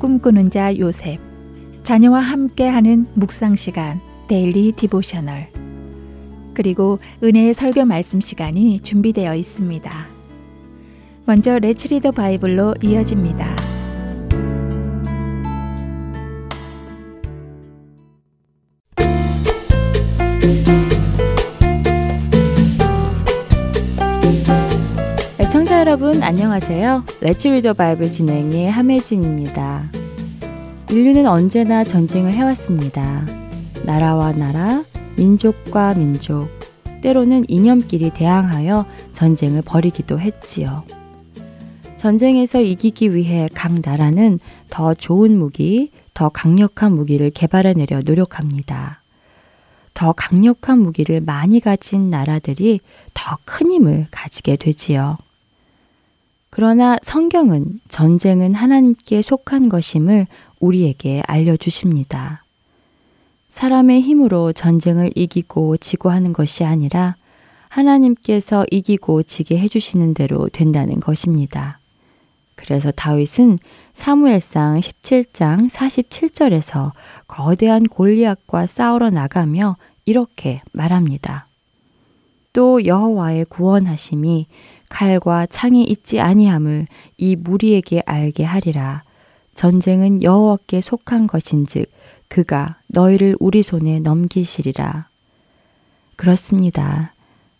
꿈꾸는 자 요셉 자녀와 함께하는 묵상 시간 Daily Devotional 그리고 은혜의 설교 말씀 시간이 준비되어 있습니다. 먼저 Let's Read the Bible로 이어집니다. 여러분 안녕하세요. 레츠 리더 바이블 진행의 함혜진입니다. 인류는 언제나 전쟁을 해왔습니다. 나라와 나라, 민족과 민족, 때로는 이념끼리 대항하여 전쟁을 벌이기도 했지요. 전쟁에서 이기기 위해 각 나라는 더 좋은 무기, 더 강력한 무기를 개발해내려 노력합니다. 더 강력한 무기를 많이 가진 나라들이 더 큰 힘을 가지게 되지요. 그러나 성경은 전쟁은 하나님께 속한 것임을 우리에게 알려주십니다. 사람의 힘으로 전쟁을 이기고 지고 하는 것이 아니라 하나님께서 이기고 지게 해주시는 대로 된다는 것입니다. 그래서 다윗은 사무엘상 17장 47절에서 거대한 골리앗과 싸우러 나가며 이렇게 말합니다. 또 여호와의 구원하심이 칼과 창이 있지 아니함을 이 무리에게 알게 하리라. 전쟁은 여호와께 속한 것인즉 그가 너희를 우리 손에 넘기시리라. 그렇습니다.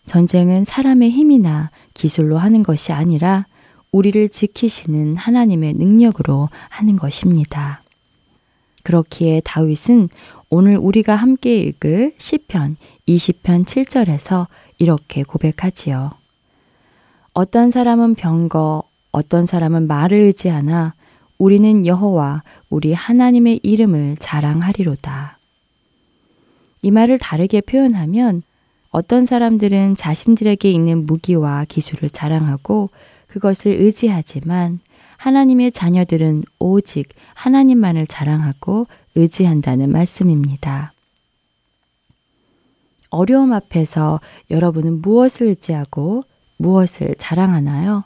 전쟁은 사람의 힘이나 기술로 하는 것이 아니라 우리를 지키시는 하나님의 능력으로 하는 것입니다. 그렇기에 다윗은 오늘 우리가 함께 읽을 시편 20편 7절에서 이렇게 고백하지요. 어떤 사람은 병거, 어떤 사람은 말을 의지하나 우리는 여호와 우리 하나님의 이름을 자랑하리로다. 이 말을 다르게 표현하면 어떤 사람들은 자신들에게 있는 무기와 기술을 자랑하고 그것을 의지하지만 하나님의 자녀들은 오직 하나님만을 자랑하고 의지한다는 말씀입니다. 어려움 앞에서 여러분은 무엇을 의지하고 무엇을 자랑하나요?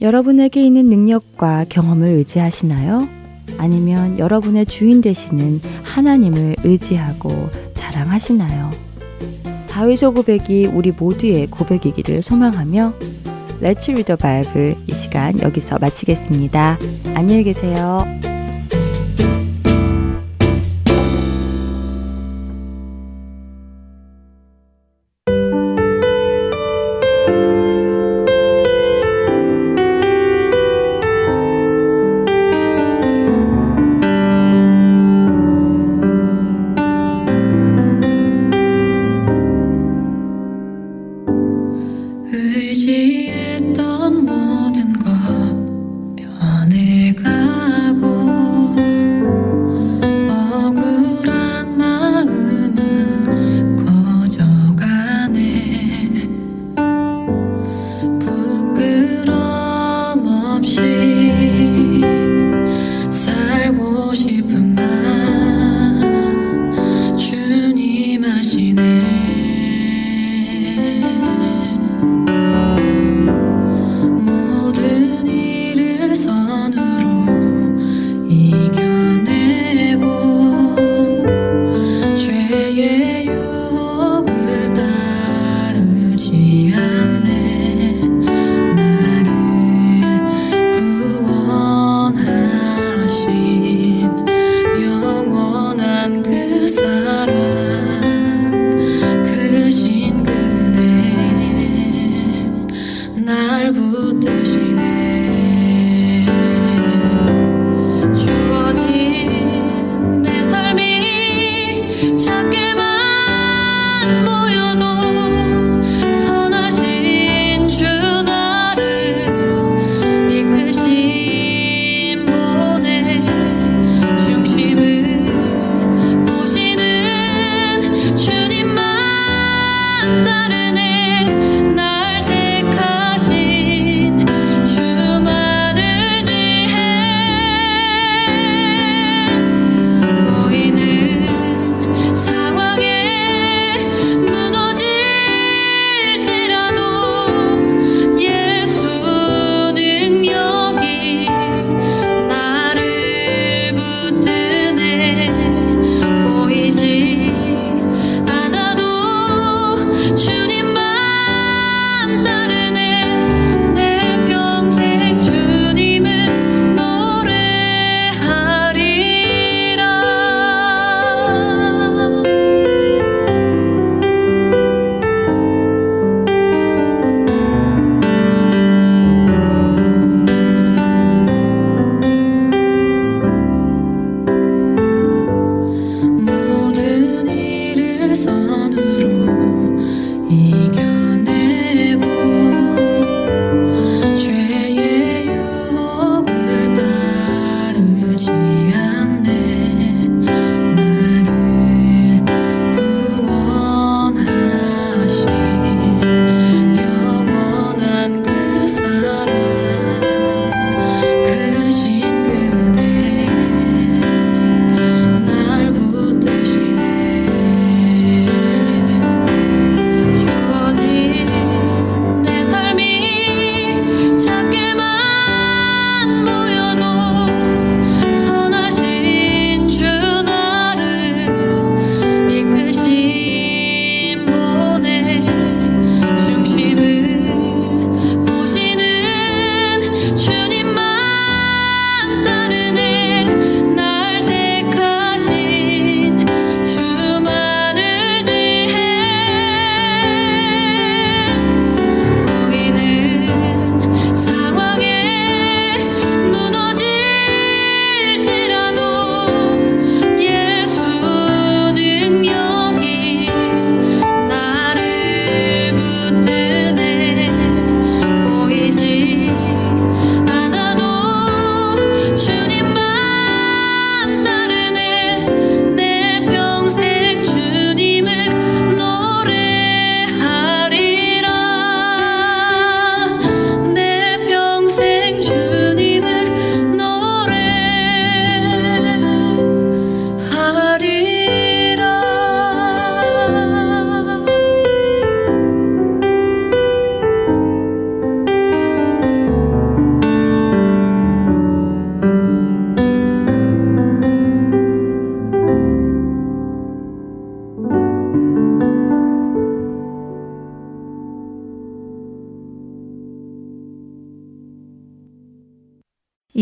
여러분에게 있는 능력과 경험을 의지하시나요? 아니면 여러분의 주인 되시는 하나님을 의지하고 자랑하시나요? 다윗의 고백이 우리 모두의 고백이기를 소망하며 레츠 리더 바이블 이 시간 여기서 마치겠습니다. 안녕히 계세요.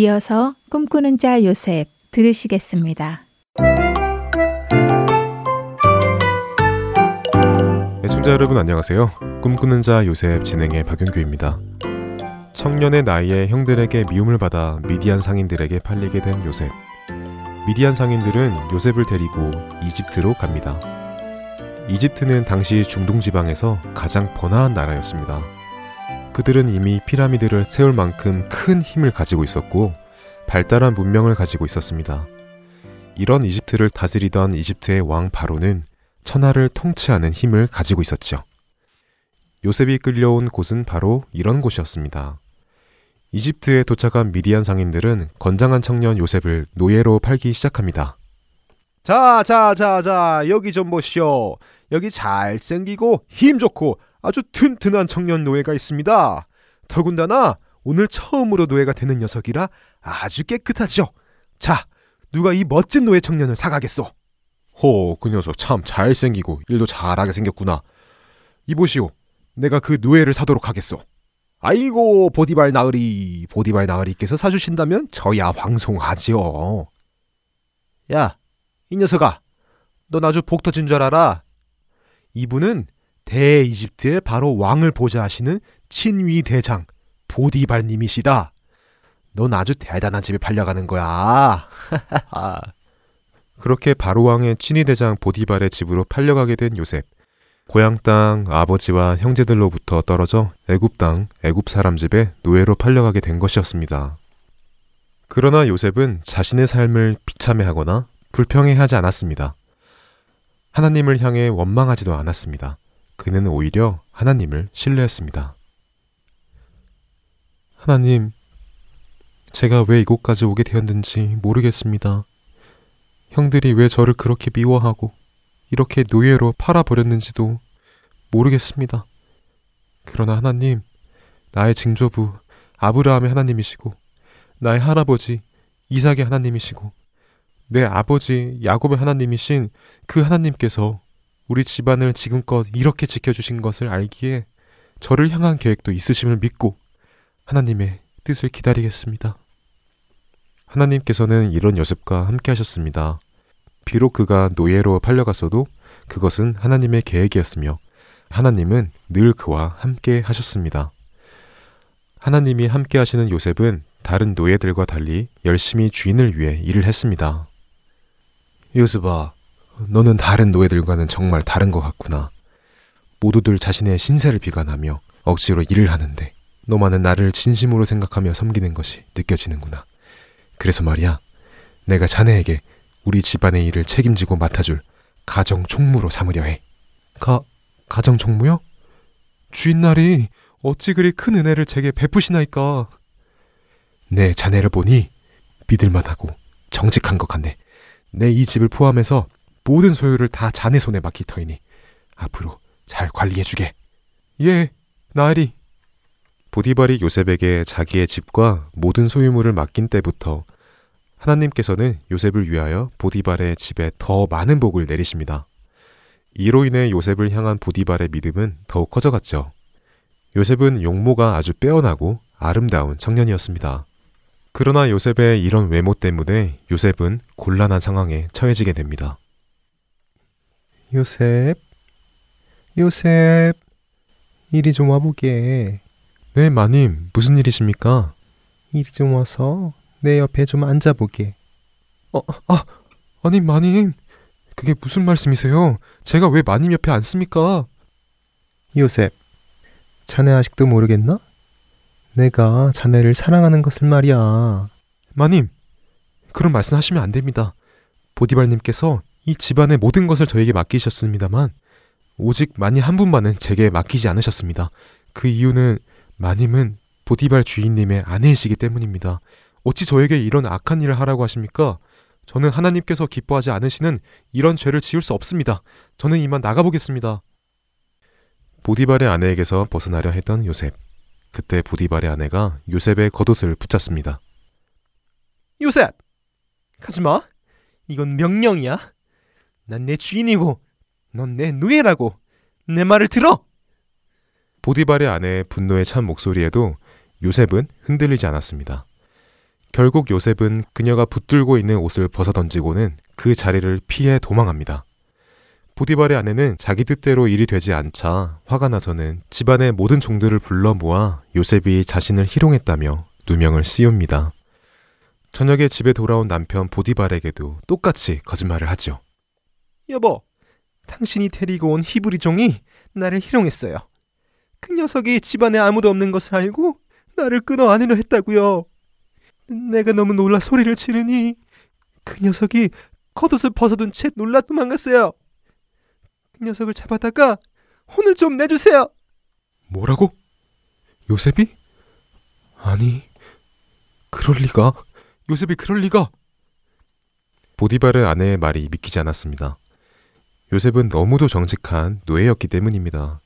이어서 꿈꾸는 자 요셉 들으시겠습니다. 애청자 여러분 안녕하세요. 꿈꾸는 자 요셉 진행의 박윤규입니다. 청년의 나이에 형들에게 미움을 받아 미디안 상인들에게 팔리게 된 요셉. 미디안 상인들은 요셉을 데리고 이집트로 갑니다. 이집트는 당시 중동 지방에서 가장 번화한 나라였습니다. 그들은 이미 피라미드를 세울 만큼 큰 힘을 가지고 있었고 발달한 문명을 가지고 있었습니다. 이런 이집트를 다스리던 이집트의 왕 바로는 천하를 통치하는 힘을 가지고 있었죠. 요셉이 끌려온 곳은 바로 이런 곳이었습니다. 이집트에 도착한 미디안 상인들은 건장한 청년 요셉을 노예로 팔기 시작합니다. 자, 자, 자, 자, 여기 좀 보시오. 여기 잘생기고 힘 좋고 아주 튼튼한 청년 노예가 있습니다. 더군다나 오늘 처음으로 노예가 되는 녀석이라 아주 깨끗하죠. 자, 누가 이 멋진 노예 청년을 사가겠소? 호, 그 녀석 참 잘생기고 일도 잘하게 생겼구나. 이보시오. 내가 그 노예를 사도록 하겠소. 아이고, 보디발 나으리, 보디발 나으리께서 사주신다면 저야 황송하지요. 야, 이 녀석아, 넌 아주 복 터진 줄 알아. 이분은 대이집트의 바로 왕을 보좌하시는 친위 대장 보디발님이시다. 넌 아주 대단한 집에 팔려가는 거야. 그렇게 바로왕의 친위 대장 보디발의 집으로 팔려가게 된 요셉. 고향 땅 아버지와 형제들로부터 떨어져 애굽 땅 애굽 사람 집에 노예로 팔려가게 된 것이었습니다. 그러나 요셉은 자신의 삶을 비참해하거나 불평해하지 않았습니다. 하나님을 향해 원망하지도 않았습니다. 그는 오히려 하나님을 신뢰했습니다. 하나님, 제가 왜 이곳까지 오게 되었는지 모르겠습니다. 형들이 왜 저를 그렇게 미워하고 이렇게 노예로 팔아버렸는지도 모르겠습니다. 그러나 하나님, 나의 증조부 아브라함의 하나님이시고 나의 할아버지 이삭의 하나님이시고 내 아버지 야곱의 하나님이신 그 하나님께서 우리 집안을 지금껏 이렇게 지켜주신 것을 알기에 저를 향한 계획도 있으심을 믿고 하나님의 뜻을 기다리겠습니다. 하나님께서는 이런 요셉과 함께 하셨습니다. 비록 그가 노예로 팔려갔어도 그것은 하나님의 계획이었으며 하나님은 늘 그와 함께 하셨습니다. 하나님이 함께 하시는 요셉은 다른 노예들과 달리 열심히 주인을 위해 일을 했습니다. 요셉아, 너는 다른 노예들과는 정말 다른 것 같구나. 모두들 자신의 신세를 비관하며 억지로 일을 하는데 너만은 나를 진심으로 생각하며 섬기는 것이 느껴지는구나. 그래서 말이야, 내가 자네에게 우리 집안의 일을 책임지고 맡아줄 가정 총무로 삼으려 해. 가, 가정 총무요? 주인날이 어찌 그리 큰 은혜를 제게 베푸시나이까. 내 자네를 보니 믿을만하고 정직한 것 같네. 내 이 집을 포함해서 모든 소유를 다 자네 손에 맡길 터이니 앞으로 잘 관리해주게. 예, 나으리. 보디발이 요셉에게 자기의 집과 모든 소유물을 맡긴 때부터 하나님께서는 요셉을 위하여 보디발의 집에 더 많은 복을 내리십니다. 이로 인해 요셉을 향한 보디발의 믿음은 더욱 커져갔죠. 요셉은 용모가 아주 빼어나고 아름다운 청년이었습니다. 그러나 요셉의 이런 외모 때문에 요셉은 곤란한 상황에 처해지게 됩니다. 요셉, 요셉, 이리 좀 와보게. 네, 마님, 무슨 일이십니까? 이리 좀 와서 내 옆에 좀 앉아보게. 어, 아, 아니, 마님, 그게 무슨 말씀이세요? 제가 왜 마님 옆에 앉습니까? 요셉, 자네 아직도 모르겠나? 내가 자네를 사랑하는 것을 말이야. 마님, 그런 말씀하시면 안 됩니다. 보디발님께서 이 집안의 모든 것을 저에게 맡기셨습니다만 오직 마님 한 분만은 제게 맡기지 않으셨습니다. 그 이유는 마님은 보디발 주인님의 아내이시기 때문입니다. 어찌 저에게 이런 악한 일을 하라고 하십니까? 저는 하나님께서 기뻐하지 않으시는 이런 죄를 지을 수 없습니다. 저는 이만 나가보겠습니다. 보디발의 아내에게서 벗어나려 했던 요셉. 그때 보디발의 아내가 요셉의 겉옷을 붙잡습니다. 요셉! 가지마. 이건 명령이야. 난 내 주인이고 넌내 노예라고. 내 말을 들어! 보디발의 아내의 분노에 찬 목소리에도 요셉은 흔들리지 않았습니다. 결국 요셉은 그녀가 붙들고 있는 옷을 벗어 던지고는 그 자리를 피해 도망합니다. 보디발의 아내는 자기 뜻대로 일이 되지 않자 화가 나서는 집안의 모든 종들을 불러 모아 요셉이 자신을 희롱했다며 누명을 씌웁니다. 저녁에 집에 돌아온 남편 보디발에게도 똑같이 거짓말을 하죠. 여보, 당신이 데리고 온 히브리 종이 나를 희롱했어요. 그 녀석이 집안에 아무도 없는 것을 알고 나를 끊어 안으려 했다고요. 내가 너무 놀라 소리를 지르니 그 녀석이 겉옷을 벗어둔 채 놀라 도망갔어요. 그 녀석을 잡아다가 혼을 좀 내주세요. 뭐라고? 요셉이? 아니, 그럴 리가. 요셉이 그럴 리가. 보디발의 아내의 말이 믿기지 않았습니다. 요셉은 너무도 정직한 노예였기 때문입니다.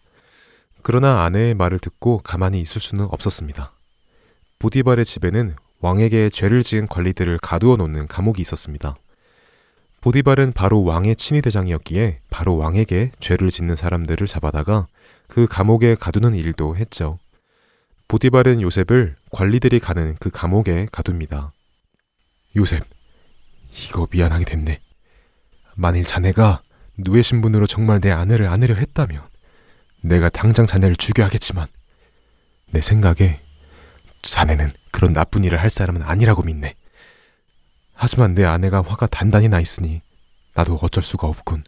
그러나 아내의 말을 듣고 가만히 있을 수는 없었습니다. 보디발의 집에는 왕에게 죄를 지은 관리들을 가두어 놓는 감옥이 있었습니다. 보디발은 바로 왕의 친위대장이었기에 바로 왕에게 죄를 짓는 사람들을 잡아다가 그 감옥에 가두는 일도 했죠. 보디발은 요셉을 관리들이 가는 그 감옥에 가둡니다. 요셉, 이거 미안하게 됐네. 만일 자네가 누의 신분으로 정말 내 아내를 안으려 했다면 내가 당장 자네를 죽여야겠지만 내 생각에 자네는 그런 나쁜 일을 할 사람은 아니라고 믿네. 하지만 내 아내가 화가 단단히 나 있으니 나도 어쩔 수가 없군.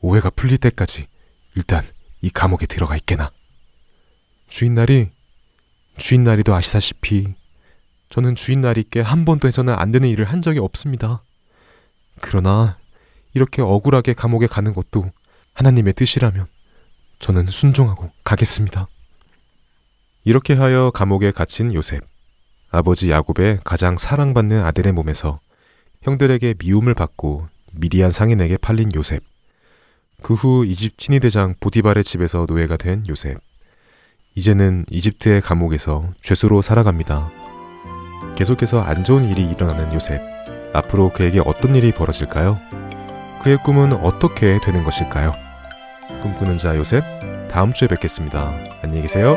오해가 풀릴 때까지 일단 이 감옥에 들어가 있게나. 주인날이 주인날이도 아시다시피 저는 주인날이께 한 번도 해서는 안 되는 일을 한 적이 없습니다. 그러나 이렇게 억울하게 감옥에 가는 것도 하나님의 뜻이라면 저는 순종하고 가겠습니다. 이렇게 하여 감옥에 갇힌 요셉. 아버지 야곱의 가장 사랑받는 아들의 몸에서 형들에게 미움을 받고 미디안 상인에게 팔린 요셉. 그 후 이집 친위 대장 보디발의 집에서 노예가 된 요셉. 이제는 이집트의 감옥에서 죄수로 살아갑니다. 계속해서 안 좋은 일이 일어나는 요셉. 앞으로 그에게 어떤 일이 벌어질까요? 그의 꿈은 어떻게 되는 것일까요? 꿈꾸는 자 요셉, 다음 주에 뵙겠습니다. 안녕히 계세요.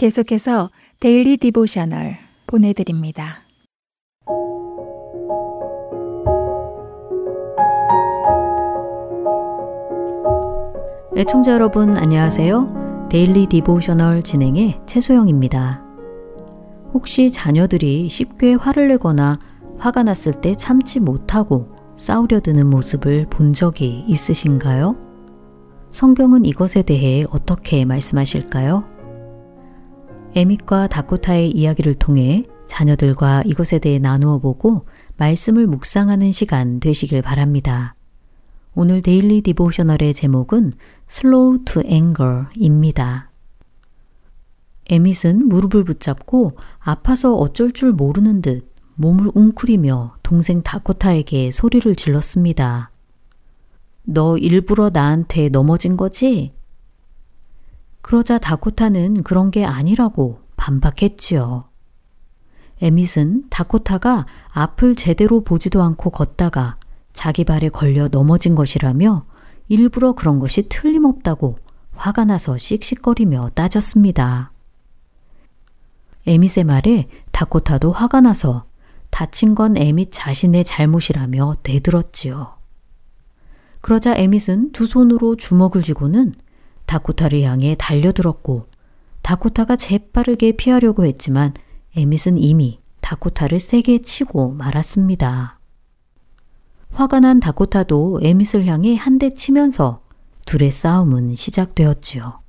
계속해서 Daily Devotional 보내드립니다. 애청자 여러분 안녕하세요. Daily Devotional 진행의 최소영입니다. 혹시 자녀들이 쉽게 화를 내거나 화가 났을 때 참지 못하고 싸우려 드는 모습을 본 적이 있으신가요? 성경은 이것에 대해 어떻게 말씀하실까요? 에밋과 다코타의 이야기를 통해 자녀들과 이것에 대해 나누어 보고 말씀을 묵상하는 시간 되시길 바랍니다. 오늘 daily devotional의 제목은 Slow to Anger입니다. 에밋은 무릎을 붙잡고 아파서 어쩔 줄 모르는 듯 몸을 웅크리며 동생 다코타에게 소리를 질렀습니다. 너 일부러 나한테 넘어진 거지? 그러자 다코타는 그런 게 아니라고 반박했지요. 에밋은 다코타가 앞을 제대로 보지도 않고 걷다가 자기 발에 걸려 넘어진 것이라며 일부러 그런 것이 틀림없다고 화가 나서 씩씩거리며 따졌습니다. 에밋의 말에 다코타도 화가 나서 다친 건 에밋 자신의 잘못이라며 대들었지요. 그러자 에밋은 두 손으로 주먹을 쥐고는 다코타를 향해 달려들었고 다코타가 재빠르게 피하려고 했지만 에밋은 이미 다코타를 세게 치고 말았습니다. 화가 난 다코타도 에밋을 향해 한 대 치면서 둘의 싸움은 시작되었지요.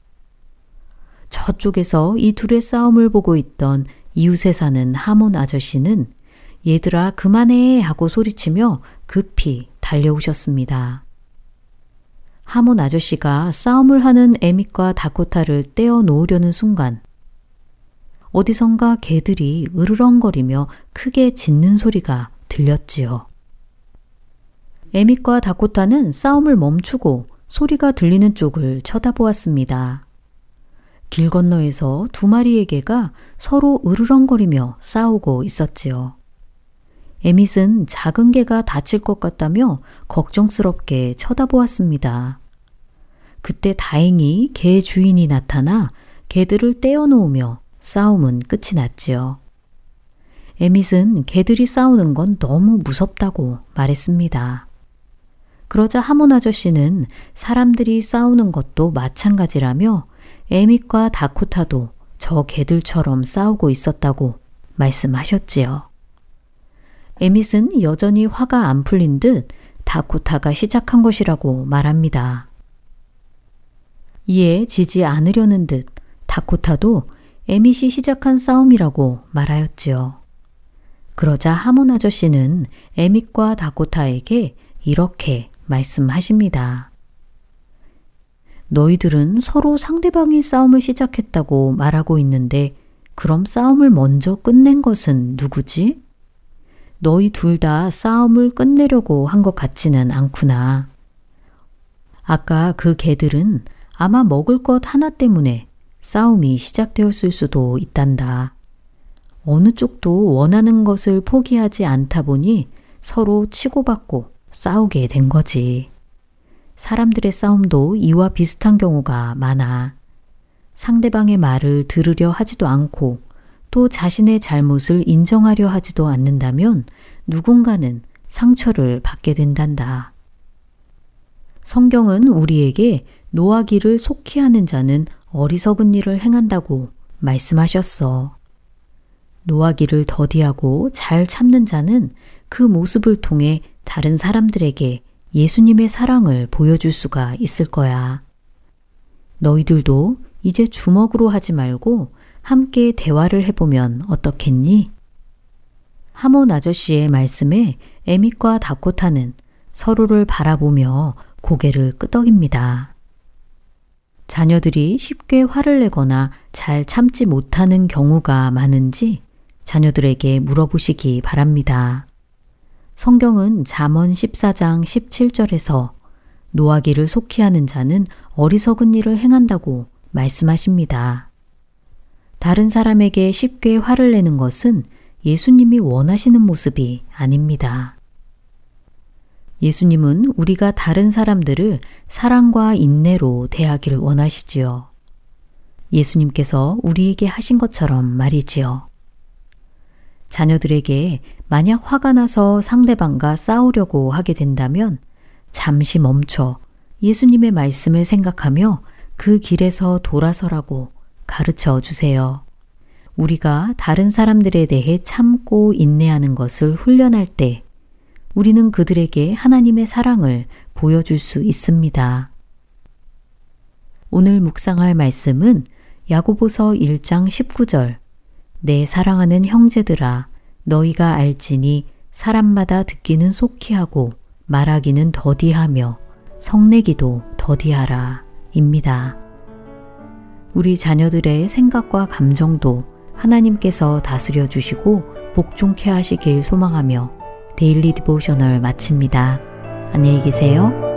저쪽에서 이 둘의 싸움을 보고 있던 이웃에 사는 하몬 아저씨는 얘들아 그만해 하고 소리치며 급히 달려오셨습니다. 하몬 아저씨가 싸움을 하는 에밋과 다코타를 떼어 놓으려는 순간 어디선가 개들이 으르렁거리며 크게 짖는 소리가 들렸지요. 에밋과 다코타는 싸움을 멈추고 소리가 들리는 쪽을 쳐다보았습니다. 길 건너에서 두 마리의 개가 서로 으르렁거리며 싸우고 있었지요. 에밋은 작은 개가 다칠 것 같다며 걱정스럽게 쳐다보았습니다. 그때 다행히 개 주인이 나타나 개들을 떼어놓으며 싸움은 끝이 났지요. 에밋은 개들이 싸우는 건 너무 무섭다고 말했습니다. 그러자 하몬 아저씨는 사람들이 싸우는 것도 마찬가지라며 에밋과 다코타도 저 개들처럼 싸우고 있었다고 말씀하셨지요. 에밋은 여전히 화가 안 풀린 듯 다코타가 시작한 것이라고 말합니다. 이에 지지 않으려는 듯 다코타도 에밋이 시작한 싸움이라고 말하였지요. 그러자 하몬 아저씨는 에밋과 다코타에게 이렇게 말씀하십니다. 너희들은 서로 상대방이 싸움을 시작했다고 말하고 있는데 그럼 싸움을 먼저 끝낸 것은 누구지? 너희 둘 다 싸움을 끝내려고 한 것 같지는 않구나. 아까 그 개들은 아마 먹을 것 하나 때문에 싸움이 시작되었을 수도 있단다. 어느 쪽도 원하는 것을 포기하지 않다 보니 서로 치고받고 싸우게 된 거지. 사람들의 싸움도 이와 비슷한 경우가 많아. 상대방의 말을 들으려 하지도 않고 또 자신의 잘못을 인정하려 하지도 않는다면 누군가는 상처를 받게 된단다. 성경은 우리에게 노하기를 속히 하는 자는 어리석은 일을 행한다고 말씀하셨어. 노하기를 더디하고 잘 참는 자는 그 모습을 통해 다른 사람들에게 예수님의 사랑을 보여줄 수가 있을 거야. 너희들도 이제 주먹으로 하지 말고 함께 대화를 해보면 어떻겠니? 하몬 아저씨의 말씀에 에밋과 다코타는 서로를 바라보며 고개를 끄덕입니다. 자녀들이 쉽게 화를 내거나 잘 참지 못하는 경우가 많은지 자녀들에게 물어보시기 바랍니다. 성경은 잠언 14장 17절에서 노하기를 속히 하는 자는 어리석은 일을 행한다고 말씀하십니다. 다른 사람에게 쉽게 화를 내는 것은 예수님이 원하시는 모습이 아닙니다. 예수님은 우리가 다른 사람들을 사랑과 인내로 대하기를 원하시지요. 예수님께서 우리에게 하신 것처럼 말이지요. 자녀들에게 만약 화가 나서 상대방과 싸우려고 하게 된다면 잠시 멈춰 예수님의 말씀을 생각하며 그 길에서 돌아서라고 가르쳐 주세요. 우리가 다른 사람들에 대해 참고 인내하는 것을 훈련할 때 우리는 그들에게 하나님의 사랑을 보여줄 수 있습니다. 오늘 묵상할 말씀은 야고보서 1장 19절 내 사랑하는 형제들아 너희가 알지니 사람마다 듣기는 속히 하고 말하기는 더디하며 성내기도 더디하라 입니다. 우리 자녀들의 생각과 감정도 하나님께서 다스려 주시고 복종케 하시길 소망하며 데일리 디보셔널 마칩니다. 안녕히 계세요.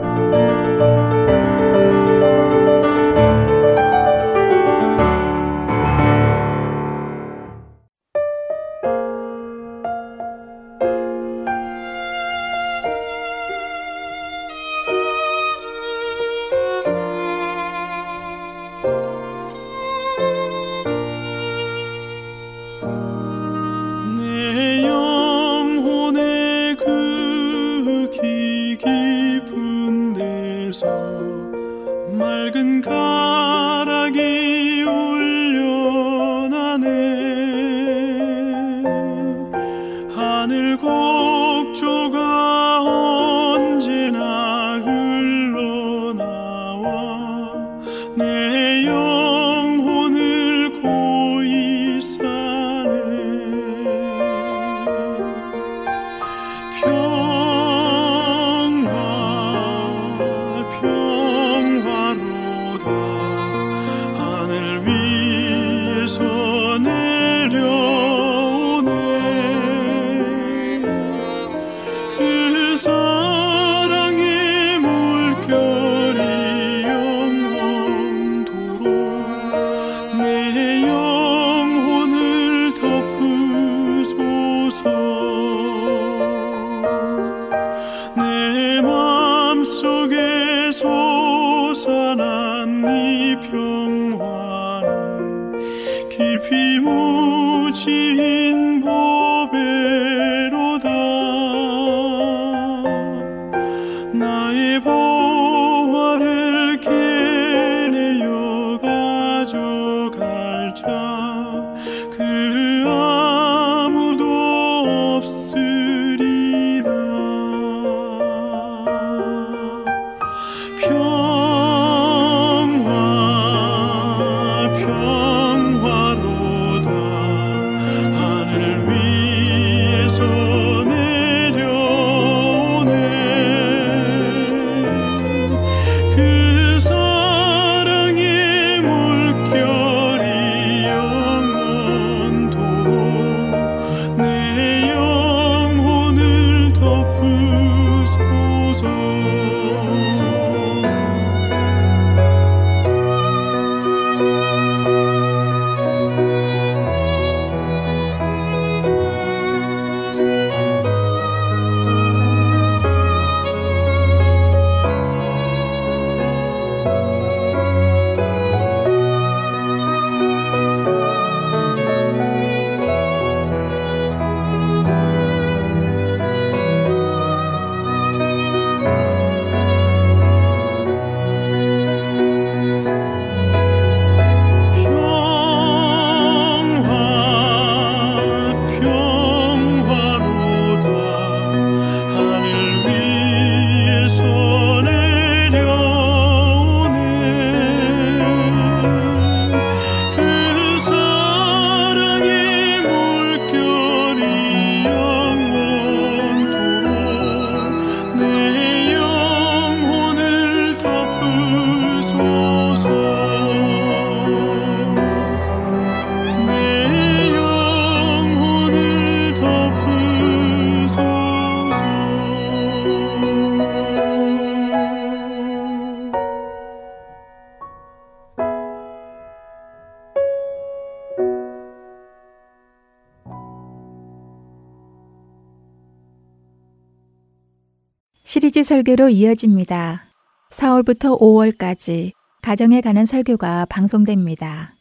시리즈 설교로 이어집니다. 4월부터 5월까지 가정에 가는 설교가 방송됩니다.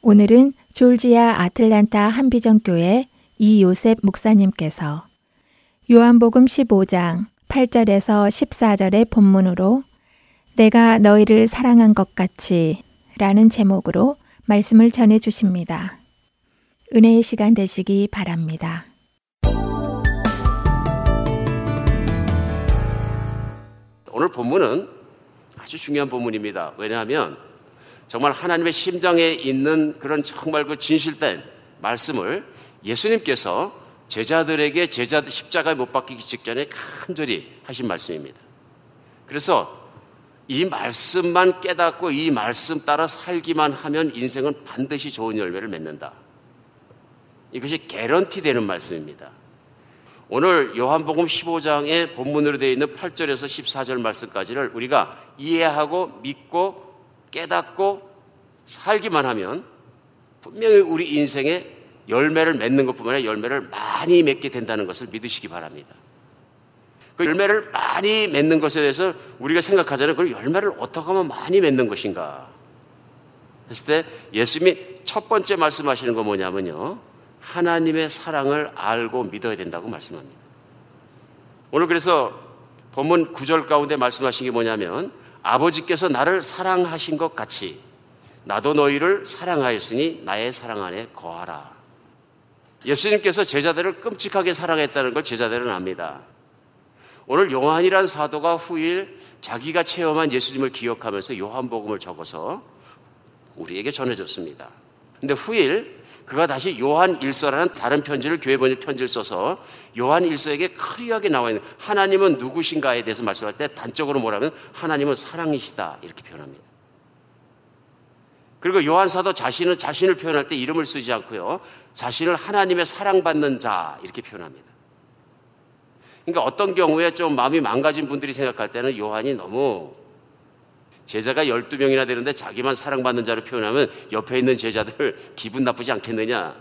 오늘은 졸지아 아틀란타 한비전교회 이요셉 목사님께서 요한복음 15장 8절에서 14절의 본문으로 내가 너희를 사랑한 것 같이 라는 제목으로 말씀을 전해 주십니다. 은혜의 시간 되시기 바랍니다. 오늘 본문은 아주 중요한 본문입니다. 왜냐하면 정말 하나님의 심장에 있는 그런 정말 그 진실된 말씀을 예수님께서 제자들에게 제자들 십자가에 못 박히기 직전에 간절히 하신 말씀입니다. 그래서 이 말씀만 깨닫고 이 말씀 따라 살기만 하면 인생은 반드시 좋은 열매를 맺는다. 이것이 개런티 되는 말씀입니다. 오늘 요한복음 15장의 본문으로 되어 있는 8절에서 14절 말씀까지를 우리가 이해하고 믿고 깨닫고 살기만 하면 분명히 우리 인생에 열매를 맺는 것뿐만 아니라 열매를 많이 맺게 된다는 것을 믿으시기 바랍니다. 그 열매를 많이 맺는 것에 대해서 우리가 생각하잖아요. 그 열매를 어떻게 하면 많이 맺는 것인가? 했을 때 예수님이 첫 번째 말씀하시는 건 뭐냐면요. 하나님의 사랑을 알고 믿어야 된다고 말씀합니다. 오늘 그래서 본문 9절 가운데 말씀하신 게 뭐냐면 아버지께서 나를 사랑하신 것 같이 나도 너희를 사랑하였으니 나의 사랑 안에 거하라. 예수님께서 제자들을 끔찍하게 사랑했다는 걸 제자들은 압니다. 오늘 요한이란 사도가 후일 자기가 체험한 예수님을 기억하면서 요한복음을 적어서 우리에게 전해줬습니다. 근데 후일 그가 다시 요한 일서라는 다른 편지를 교회 번역 편지를 써서 요한 일서에게 클리어하게 나와 있는 하나님은 누구신가에 대해서 말씀할 때 단적으로 뭐라면 하나님은 사랑이시다 이렇게 표현합니다. 그리고 요한 사도 자신은 자신을 표현할 때 이름을 쓰지 않고요. 자신을 하나님의 사랑받는 자 이렇게 표현합니다. 그러니까 어떤 경우에 좀 마음이 망가진 분들이 생각할 때는 요한이 너무 제자가 12명이나 되는데 자기만 사랑받는 자로 표현하면 옆에 있는 제자들 기분 나쁘지 않겠느냐.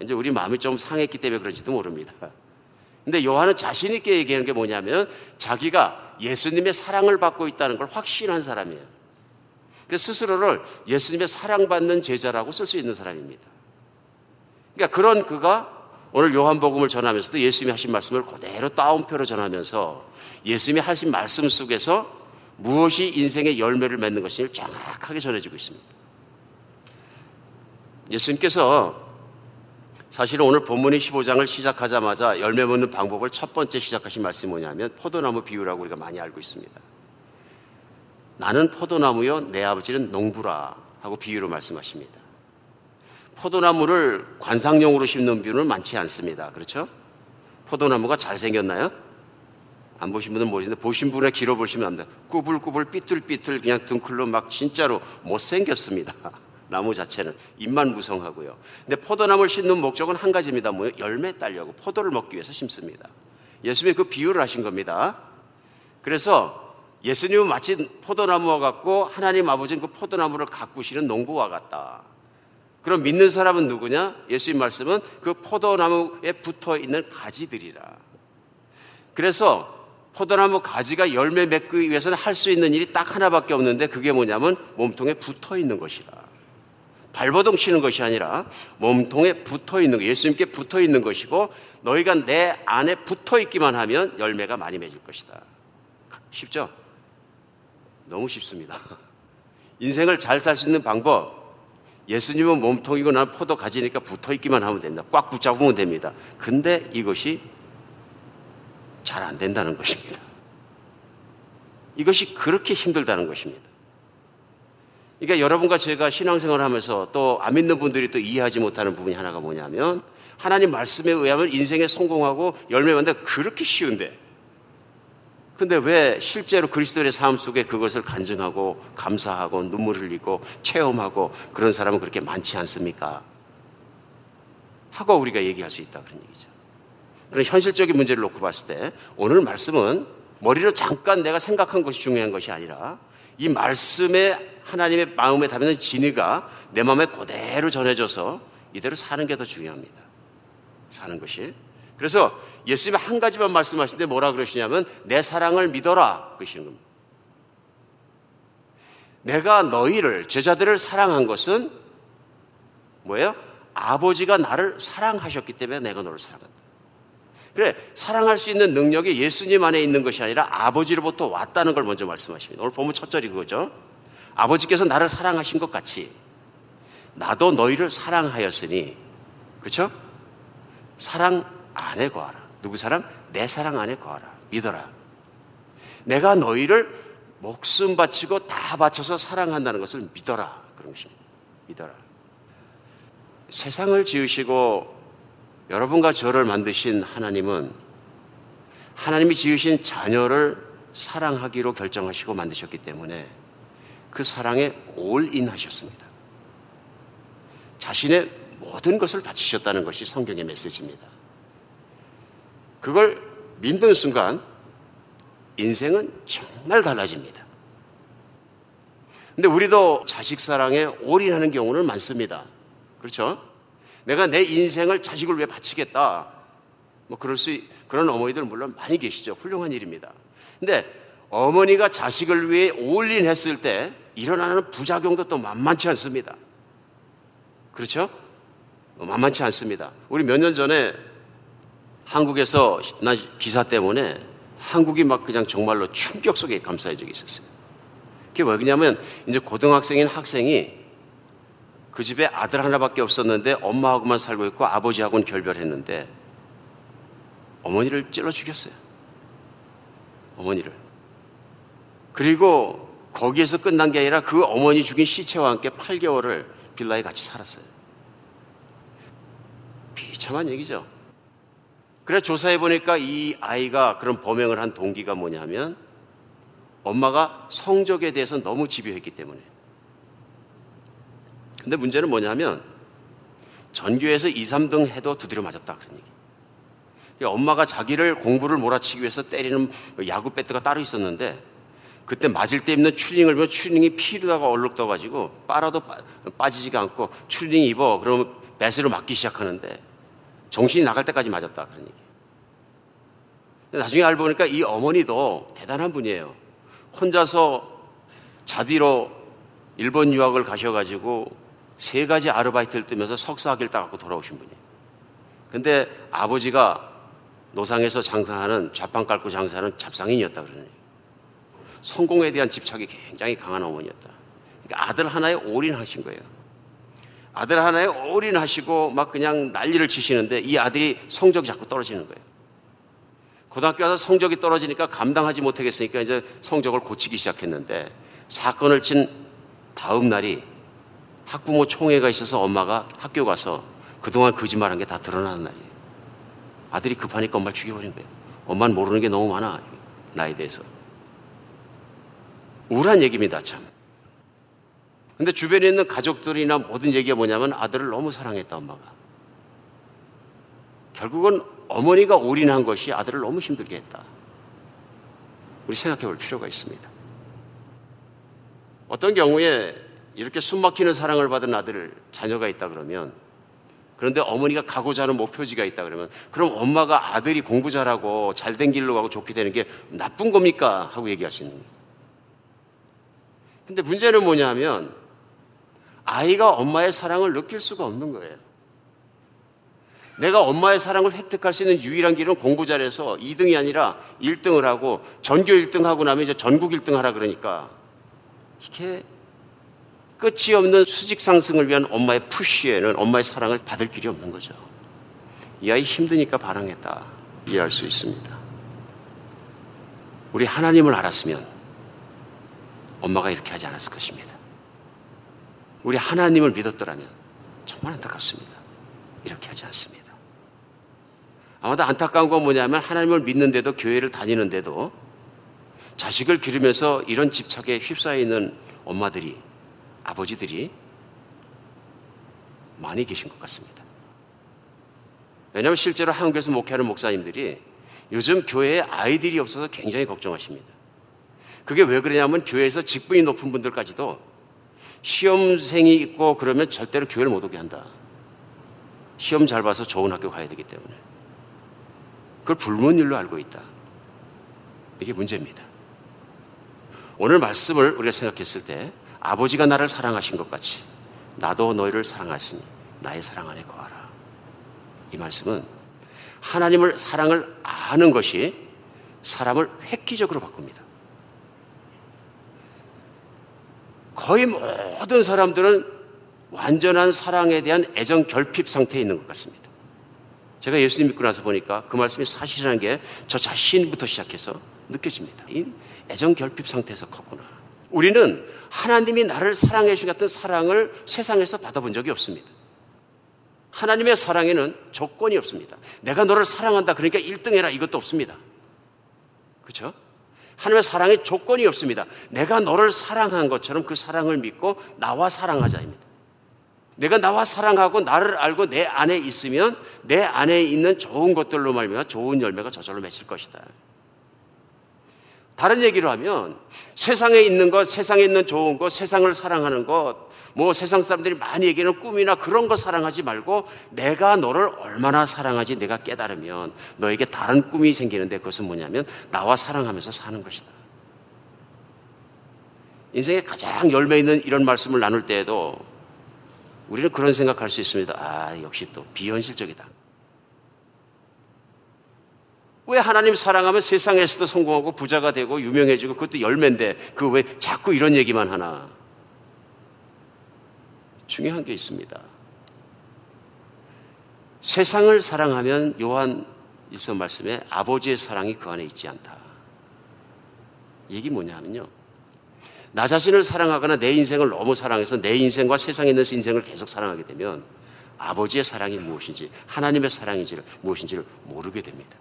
이제 우리 마음이 좀 상했기 때문에 그런지도 모릅니다. 근데 요한은 자신있게 얘기하는 게 뭐냐면 자기가 예수님의 사랑을 받고 있다는 걸 확신한 사람이에요. 그래서 스스로를 예수님의 사랑받는 제자라고 쓸 수 있는 사람입니다. 그러니까 그런 그가 오늘 요한복음을 전하면서도 예수님이 하신 말씀을 그대로 따옴표로 전하면서 예수님이 하신 말씀 속에서 무엇이 인생의 열매를 맺는 것인지 정확하게 전해지고 있습니다. 예수님께서 사실은 오늘 본문의 15장을 시작하자마자 열매 맺는 방법을 첫 번째 시작하신 말씀이 뭐냐면 포도나무 비유라고 우리가 많이 알고 있습니다. 나는 포도나무요, 내 아버지는 농부라 하고 비유로 말씀하십니다. 포도나무를 관상용으로 심는 비유는 많지 않습니다. 그렇죠? 포도나무가 잘생겼나요? 안 보신 분은 모르시는데 보신 분의 길어 보시면 압니다. 꾸불꾸불 삐뚤삐뚤 그냥 등클로 막 진짜로 못생겼습니다. 나무 자체는 입만 무성하고요. 근데 포도나무를 심는 목적은 한 가지입니다. 뭐요? 열매 따려고 포도를 먹기 위해서 심습니다. 예수님이 그 비유를 하신 겁니다. 그래서 예수님은 마치 포도나무와 같고 하나님 아버지는 그 포도나무를 가꾸시는 농부와 같다. 그럼 믿는 사람은 누구냐? 예수님 말씀은 그 포도나무에 붙어 있는 가지들이라. 그래서 포도나무 가지가 열매 맺기 위해서는 할 수 있는 일이 딱 하나밖에 없는데 그게 뭐냐면 몸통에 붙어 있는 것이라. 발버둥 치는 것이 아니라 몸통에 붙어 있는 것, 예수님께 붙어 있는 것이고 너희가 내 안에 붙어 있기만 하면 열매가 많이 맺을 것이다. 쉽죠? 너무 쉽습니다. 인생을 잘 살 수 있는 방법, 예수님은 몸통이고 난 포도 가지니까 붙어 있기만 하면 된다. 꽉 붙잡으면 됩니다. 근데 이것이 잘 안 된다는 것입니다. 이것이 그렇게 힘들다는 것입니다. 그러니까 여러분과 제가 신앙생활을 하면서 또 안 믿는 분들이 또 이해하지 못하는 부분이 하나가 뭐냐면 하나님 말씀에 의하면 인생에 성공하고 열매 맺는데 그렇게 쉬운데 근데 왜 실제로 그리스도의 삶 속에 그것을 간증하고 감사하고 눈물 흘리고 체험하고 그런 사람은 그렇게 많지 않습니까? 하고 우리가 얘기할 수 있다 그런 얘기죠. 그런 현실적인 문제를 놓고 봤을 때 오늘 말씀은 머리로 잠깐 내가 생각한 것이 중요한 것이 아니라 이 말씀에 하나님의 마음에 담는 진리가 내 마음에 그대로 전해져서 이대로 사는 게 더 중요합니다. 사는 것이. 그래서 예수님이 한 가지만 말씀하시는데 뭐라 그러시냐면 내 사랑을 믿어라 그러시는 겁니다. 내가 너희를 제자들을 사랑한 것은 뭐예요? 아버지가 나를 사랑하셨기 때문에 내가 너를 사랑한다. 그래 사랑할 수 있는 능력이 예수님 안에 있는 것이 아니라 아버지로부터 왔다는 걸 먼저 말씀하십니다. 오늘 보면 첫 절이 그거죠. 아버지께서 나를 사랑하신 것 같이 나도 너희를 사랑하였으니 그렇죠? 사랑 안에 거하라. 누구 사랑? 내 사랑 안에 거하라. 믿어라. 내가 너희를 목숨 바치고 다 바쳐서 사랑한다는 것을 믿어라. 그런 것입니다. 믿어라. 세상을 지으시고 여러분과 저를 만드신 하나님은 하나님이 지으신 자녀를 사랑하기로 결정하시고 만드셨기 때문에 그 사랑에 올인 하셨습니다. 자신의 모든 것을 바치셨다는 것이 성경의 메시지입니다. 그걸 믿는 순간 인생은 정말 달라집니다. 근데 우리도 자식 사랑에 올인하는 경우는 많습니다. 그렇죠? 내가 내 인생을 자식을 위해 바치겠다. 뭐 그럴 수 그런 어머니들 물론 많이 계시죠. 훌륭한 일입니다. 근데 어머니가 자식을 위해 올인했을 때 일어나는 부작용도 또 만만치 않습니다. 그렇죠? 만만치 않습니다. 우리 몇 년 전에 한국에서 나 기사 때문에 한국이 막 그냥 정말로 충격 속에 감싸인 적이 있었어요. 그게 뭐냐면 이제 고등학생인 학생이 그 집에 아들 하나밖에 없었는데 엄마하고만 살고 있고 아버지하고는 결별했는데 어머니를 찔러 죽였어요. 어머니를. 그리고 거기에서 끝난 게 아니라 그 어머니 죽인 시체와 함께 8개월을 빌라에 같이 살았어요. 비참한 얘기죠. 그래 조사해 보니까 이 아이가 그런 범행을 한 동기가 뭐냐면 엄마가 성적에 대해서 너무 집요했기 때문에. 근데 문제는 뭐냐면 전교에서 2, 3등 해도 두드려 맞았다 그런 얘기. 엄마가 자기를 공부를 몰아치기 위해서 때리는 야구 배트가 따로 있었는데 그때 맞을 때 입는 추링을 보면 추링이 피르다가 얼룩 떠가지고 빨아도 빠 지지가 않고 추링 입어 그러면 배스로 맞기 시작하는데 정신이 나갈 때까지 맞았다 그런 얘기. 나중에 알고 보니까 이 어머니도 대단한 분이에요. 혼자서 자비로 일본 유학을 가셔가지고 세 가지 아르바이트를 뜨면서 석사학위를 따갖고 돌아오신 분이에요. 근데 아버지가 노상에서 장사하는 좌판 깔고 장사하는 잡상인이었다 그러네요. 성공에 대한 집착이 굉장히 강한 어머니였다. 그러니까 아들 하나에 올인하신 거예요. 아들 하나에 올인하시고 막 그냥 난리를 치시는데 이 아들이 성적이 자꾸 떨어지는 거예요. 고등학교 가서 성적이 떨어지니까 감당하지 못하겠으니까 이제 성적을 고치기 시작했는데 사건을 친 다음 날이 학부모 총회가 있어서 엄마가 학교 가서 그동안 거짓말한 게 다 드러나는 날이에요. 아들이 급하니까 엄마를 죽여버린 거예요. 엄마는 모르는 게 너무 많아. 나에 대해서. 우울한 얘기입니다, 참. 근데 주변에 있는 가족들이나 모든 얘기가 뭐냐면 아들을 너무 사랑했다, 엄마가. 결국은 어머니가 올인한 것이 아들을 너무 힘들게 했다. 우리 생각해 볼 필요가 있습니다. 어떤 경우에 이렇게 숨막히는 사랑을 받은 아들, 자녀가 있다 그러면 그런데 어머니가 가고자 하는 목표지가 있다 그러면 그럼 엄마가 아들이 공부 잘하고 잘된 길로 가고 좋게 되는 게 나쁜 겁니까? 하고 있는 거예요. 근데 문제는 뭐냐면 아이가 엄마의 사랑을 느낄 수가 없는 거예요. 내가 엄마의 사랑을 획득할 수 있는 유일한 길은 공부 잘해서 2등이 아니라 1등을 하고 전교 1등 하고 나면 이제 전국 1등 하라 그러니까 이게 끝이 없는 수직 상승을 위한 엄마의 푸시에는 엄마의 사랑을 받을 길이 없는 거죠. 이 아이 힘드니까 반항했다. 이해할 수 있습니다. 우리 하나님을 알았으면 엄마가 이렇게 하지 않았을 것입니다. 우리 하나님을 믿었더라면 정말 안타깝습니다. 이렇게 하지 않습니다. 아마도 안타까운 건 뭐냐면 하나님을 믿는데도 교회를 다니는데도 자식을 기르면서 이런 집착에 휩싸여 있는 엄마들이 아버지들이 많이 계신 것 같습니다. 왜냐하면 실제로 한국에서 목회하는 목사님들이 요즘 교회에 아이들이 없어서 굉장히 걱정하십니다. 그게 왜 그러냐면 교회에서 직분이 높은 분들까지도 시험생이 있고 그러면 절대로 교회를 못 오게 한다. 시험 잘 봐서 좋은 학교 가야 되기 때문에. 그걸 불문율로 알고 있다. 이게 문제입니다. 오늘 말씀을 우리가 생각했을 때 아버지가 나를 사랑하신 것 같이 나도 너희를 사랑하시니 나의 사랑 안에 거하라. 이 말씀은 하나님을 사랑을 아는 것이 사람을 획기적으로 바꿉니다. 거의 모든 사람들은 완전한 사랑에 대한 애정 결핍 상태에 있는 것 같습니다. 제가 예수님 믿고 나서 보니까 그 말씀이 사실이라는 게 저 자신부터 시작해서 느껴집니다. 이 애정 결핍 상태에서 컸구나. 우리는 하나님이 나를 사랑해 주신 같은 사랑을 세상에서 받아본 적이 없습니다. 하나님의 사랑에는 조건이 없습니다. 내가 너를 사랑한다. 그러니까 1등 해라. 이것도 없습니다. 그렇죠? 하나님의 사랑에 조건이 없습니다. 내가 너를 사랑한 것처럼 그 사랑을 믿고 나와 사랑하자입니다. 내가 나와 사랑하고 나를 알고 내 안에 있으면 내 안에 있는 좋은 것들로 말미암아 좋은 열매가 저절로 맺힐 것이다. 다른 얘기로 하면 세상에 있는 것, 세상에 있는 좋은 것, 세상을 사랑하는 것, 뭐 세상 사람들이 많이 얘기하는 꿈이나 그런 거 사랑하지 말고 내가 너를 얼마나 사랑하지 내가 깨달으면 너에게 다른 꿈이 생기는데 그것은 뭐냐면 나와 사랑하면서 사는 것이다. 인생에 가장 열매 있는 이런 말씀을 나눌 때에도 우리는 그런 생각할 수 있습니다. 아, 역시 또 비현실적이다. 왜 하나님 사랑하면 세상에서도 성공하고 부자가 되고 유명해지고 그것도 열매인데 그 왜 자꾸 이런 얘기만 하나? 중요한 게 있습니다. 세상을 사랑하면 요한 일서 말씀에 아버지의 사랑이 그 안에 있지 않다. 얘기 뭐냐 하면요. 나 자신을 사랑하거나 내 인생을 너무 사랑해서 내 인생과 세상에 있는 인생을 계속 사랑하게 되면 아버지의 사랑이 무엇인지 하나님의 사랑인지를 무엇인지를 모르게 됩니다.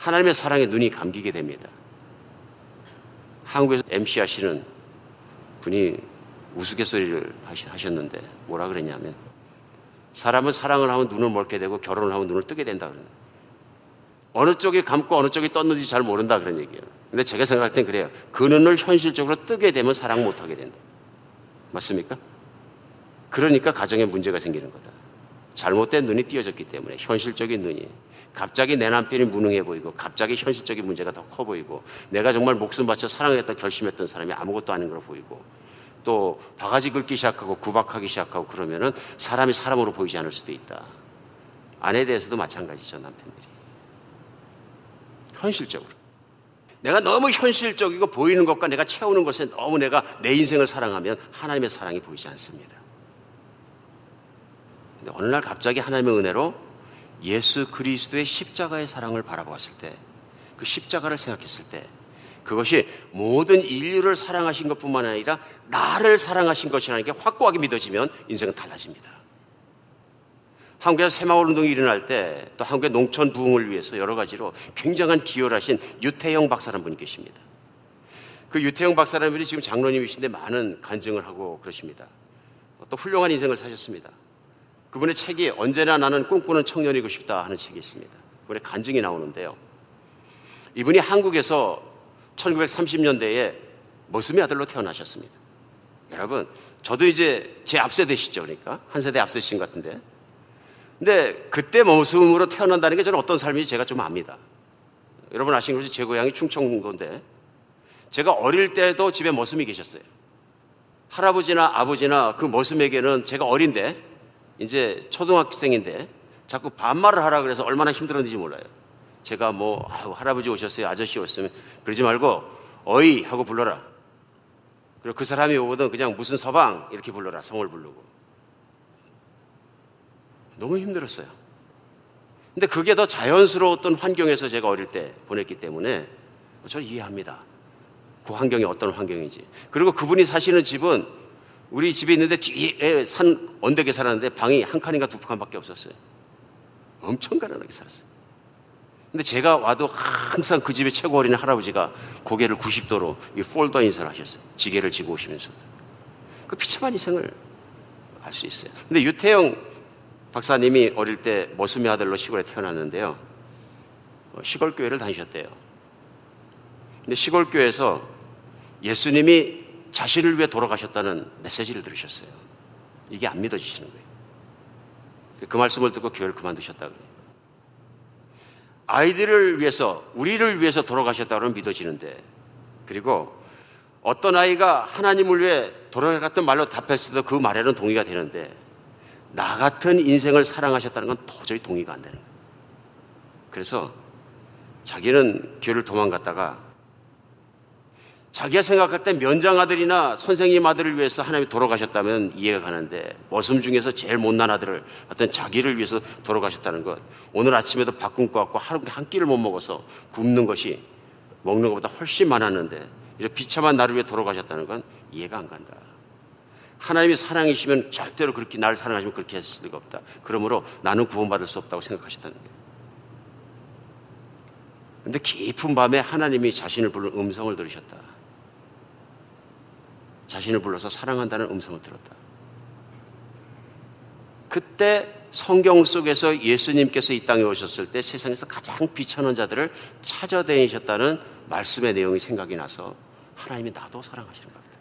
하나님의 사랑에 눈이 감기게 됩니다. 한국에서 MC 하시는 분이 우스갯소리를 하셨는데 뭐라 그랬냐면 사람은 사랑을 하면 눈을 멀게 되고 결혼을 하면 눈을 뜨게 된다 그러는 어느 쪽이 감고 어느 쪽이 떴는지 잘 모른다 그런 얘기예요. 근데 제가 생각할 땐 그래요. 그 눈을 현실적으로 뜨게 되면 사랑 못하게 된다. 맞습니까? 그러니까 가정에 문제가 생기는 거다. 잘못된 눈이 띄어졌기 때문에 현실적인 눈이 갑자기 내 남편이 무능해 보이고 갑자기 현실적인 문제가 더 커 보이고 내가 정말 목숨 바쳐 사랑했다 결심했던 사람이 아무것도 아닌 걸 보이고 또 바가지 긁기 시작하고 구박하기 시작하고 그러면은 사람이 사람으로 보이지 않을 수도 있다. 아내에 대해서도 마찬가지죠 남편들이 현실적으로 내가 너무 현실적이고 보이는 것과 내가 채우는 것에 너무 내가 내 인생을 사랑하면 하나님의 사랑이 보이지 않습니다. 근데 어느 날 갑자기 하나님의 은혜로 예수 그리스도의 십자가의 사랑을 바라보았을 때, 그 십자가를 생각했을 때, 그것이 모든 인류를 사랑하신 것 뿐만 아니라 나를 사랑하신 것이라는 게 확고하게 믿어지면 인생은 달라집니다. 한국에서 새마을 운동이 일어날 때 또 한국의 농촌 부흥을 위해서 여러 가지로 굉장한 기여를 하신 유태영 박사라는 분이 계십니다. 그 유태영 박사라는 분이 지금 장로님이신데 많은 간증을 하고 그러십니다. 또 훌륭한 인생을 사셨습니다. 그분의 책이 언제나 나는 꿈꾸는 청년이고 싶다 하는 책이 있습니다. 그분의 간증이 나오는데요. 이분이 한국에서 1930년대에 머슴의 아들로 태어나셨습니다. 여러분, 저도 이제 제 앞세대시죠. 그러니까. 한 세대 앞세신 것 같은데. 근데 그때 머슴으로 태어난다는 게 저는 어떤 삶인지 제가 좀 압니다. 여러분 아시는 것이 제 고향이 충청도인데 제가 어릴 때도 집에 머슴이 계셨어요. 할아버지나 아버지나 그 머슴에게는 제가 어린데 이제 초등학생인데 자꾸 반말을 하라 그래서 얼마나 힘들었는지 몰라요. 제가 뭐 아유, 할아버지 오셨어요, 아저씨 오셨으면 그러지 말고 어이 하고 불러라. 그리고 그 사람이 오거든 그냥 무슨 서방 이렇게 불러라 성을 부르고. 너무 힘들었어요. 근데 그게 더 자연스러웠던 환경에서 제가 어릴 때 보냈기 때문에 저는 이해합니다. 그 환경이 어떤 환경인지. 그리고 그분이 사시는 집은 우리 집에 있는데 뒤에 산 언덕에 살았는데 방이 한 칸인가 두 칸밖에 없었어요. 엄청 가난하게 살았어요. 근데 제가 와도 항상 그 집의 최고 어린 할아버지가 고개를 90도로 이 폴더 인사를 하셨어요. 지게를 지고 오시면서도. 그 비참한 인생을 알 수 있어요. 근데 유태영 박사님이 어릴 때 머슴의 아들로 시골에 태어났는데요. 어, 시골 교회를 다니셨대요. 근데 시골 교회에서 예수님이 자신을 위해 돌아가셨다는 메시지를 들으셨어요. 이게 안 믿어지시는 거예요. 그 말씀을 듣고 교회를 그만두셨다 그래요. 아이들을 위해서, 우리를 위해서 돌아가셨다고 믿어지는데, 그리고 어떤 아이가 하나님을 위해 돌아갔던 말로 답했을 때 그 말에는 동의가 되는데, 나 같은 인생을 사랑하셨다는 건 도저히 동의가 안 되는 거예요. 그래서 자기는 교회를 도망갔다가 자기가 생각할 때 면장 아들이나 선생님 아들을 위해서 하나님이 돌아가셨다면 이해가 가는데 머슴 중에서 제일 못난 아들을 어떤 자기를 위해서 돌아가셨다는 것 오늘 아침에도 밥 굶고 왔고 하루 한 끼를 못 먹어서 굶는 것이 먹는 것보다 훨씬 많았는데 이런 비참한 나를 위해 돌아가셨다는 건 이해가 안 간다. 하나님이 사랑이시면 절대로 그렇게 나를 사랑하시면 그렇게 했을 리가 없다. 그러므로 나는 구원받을 수 없다고 생각하셨다는 거예요. 근데 깊은 밤에 하나님이 자신을 부르는 음성을 들으셨다. 자신을 불러서 사랑한다는 음성을 들었다. 그때 성경 속에서 예수님께서 이 땅에 오셨을 때 세상에서 가장 비천한 자들을 찾아다니셨다는 말씀의 내용이 생각이 나서 하나님이 나도 사랑하시는 것 같아요.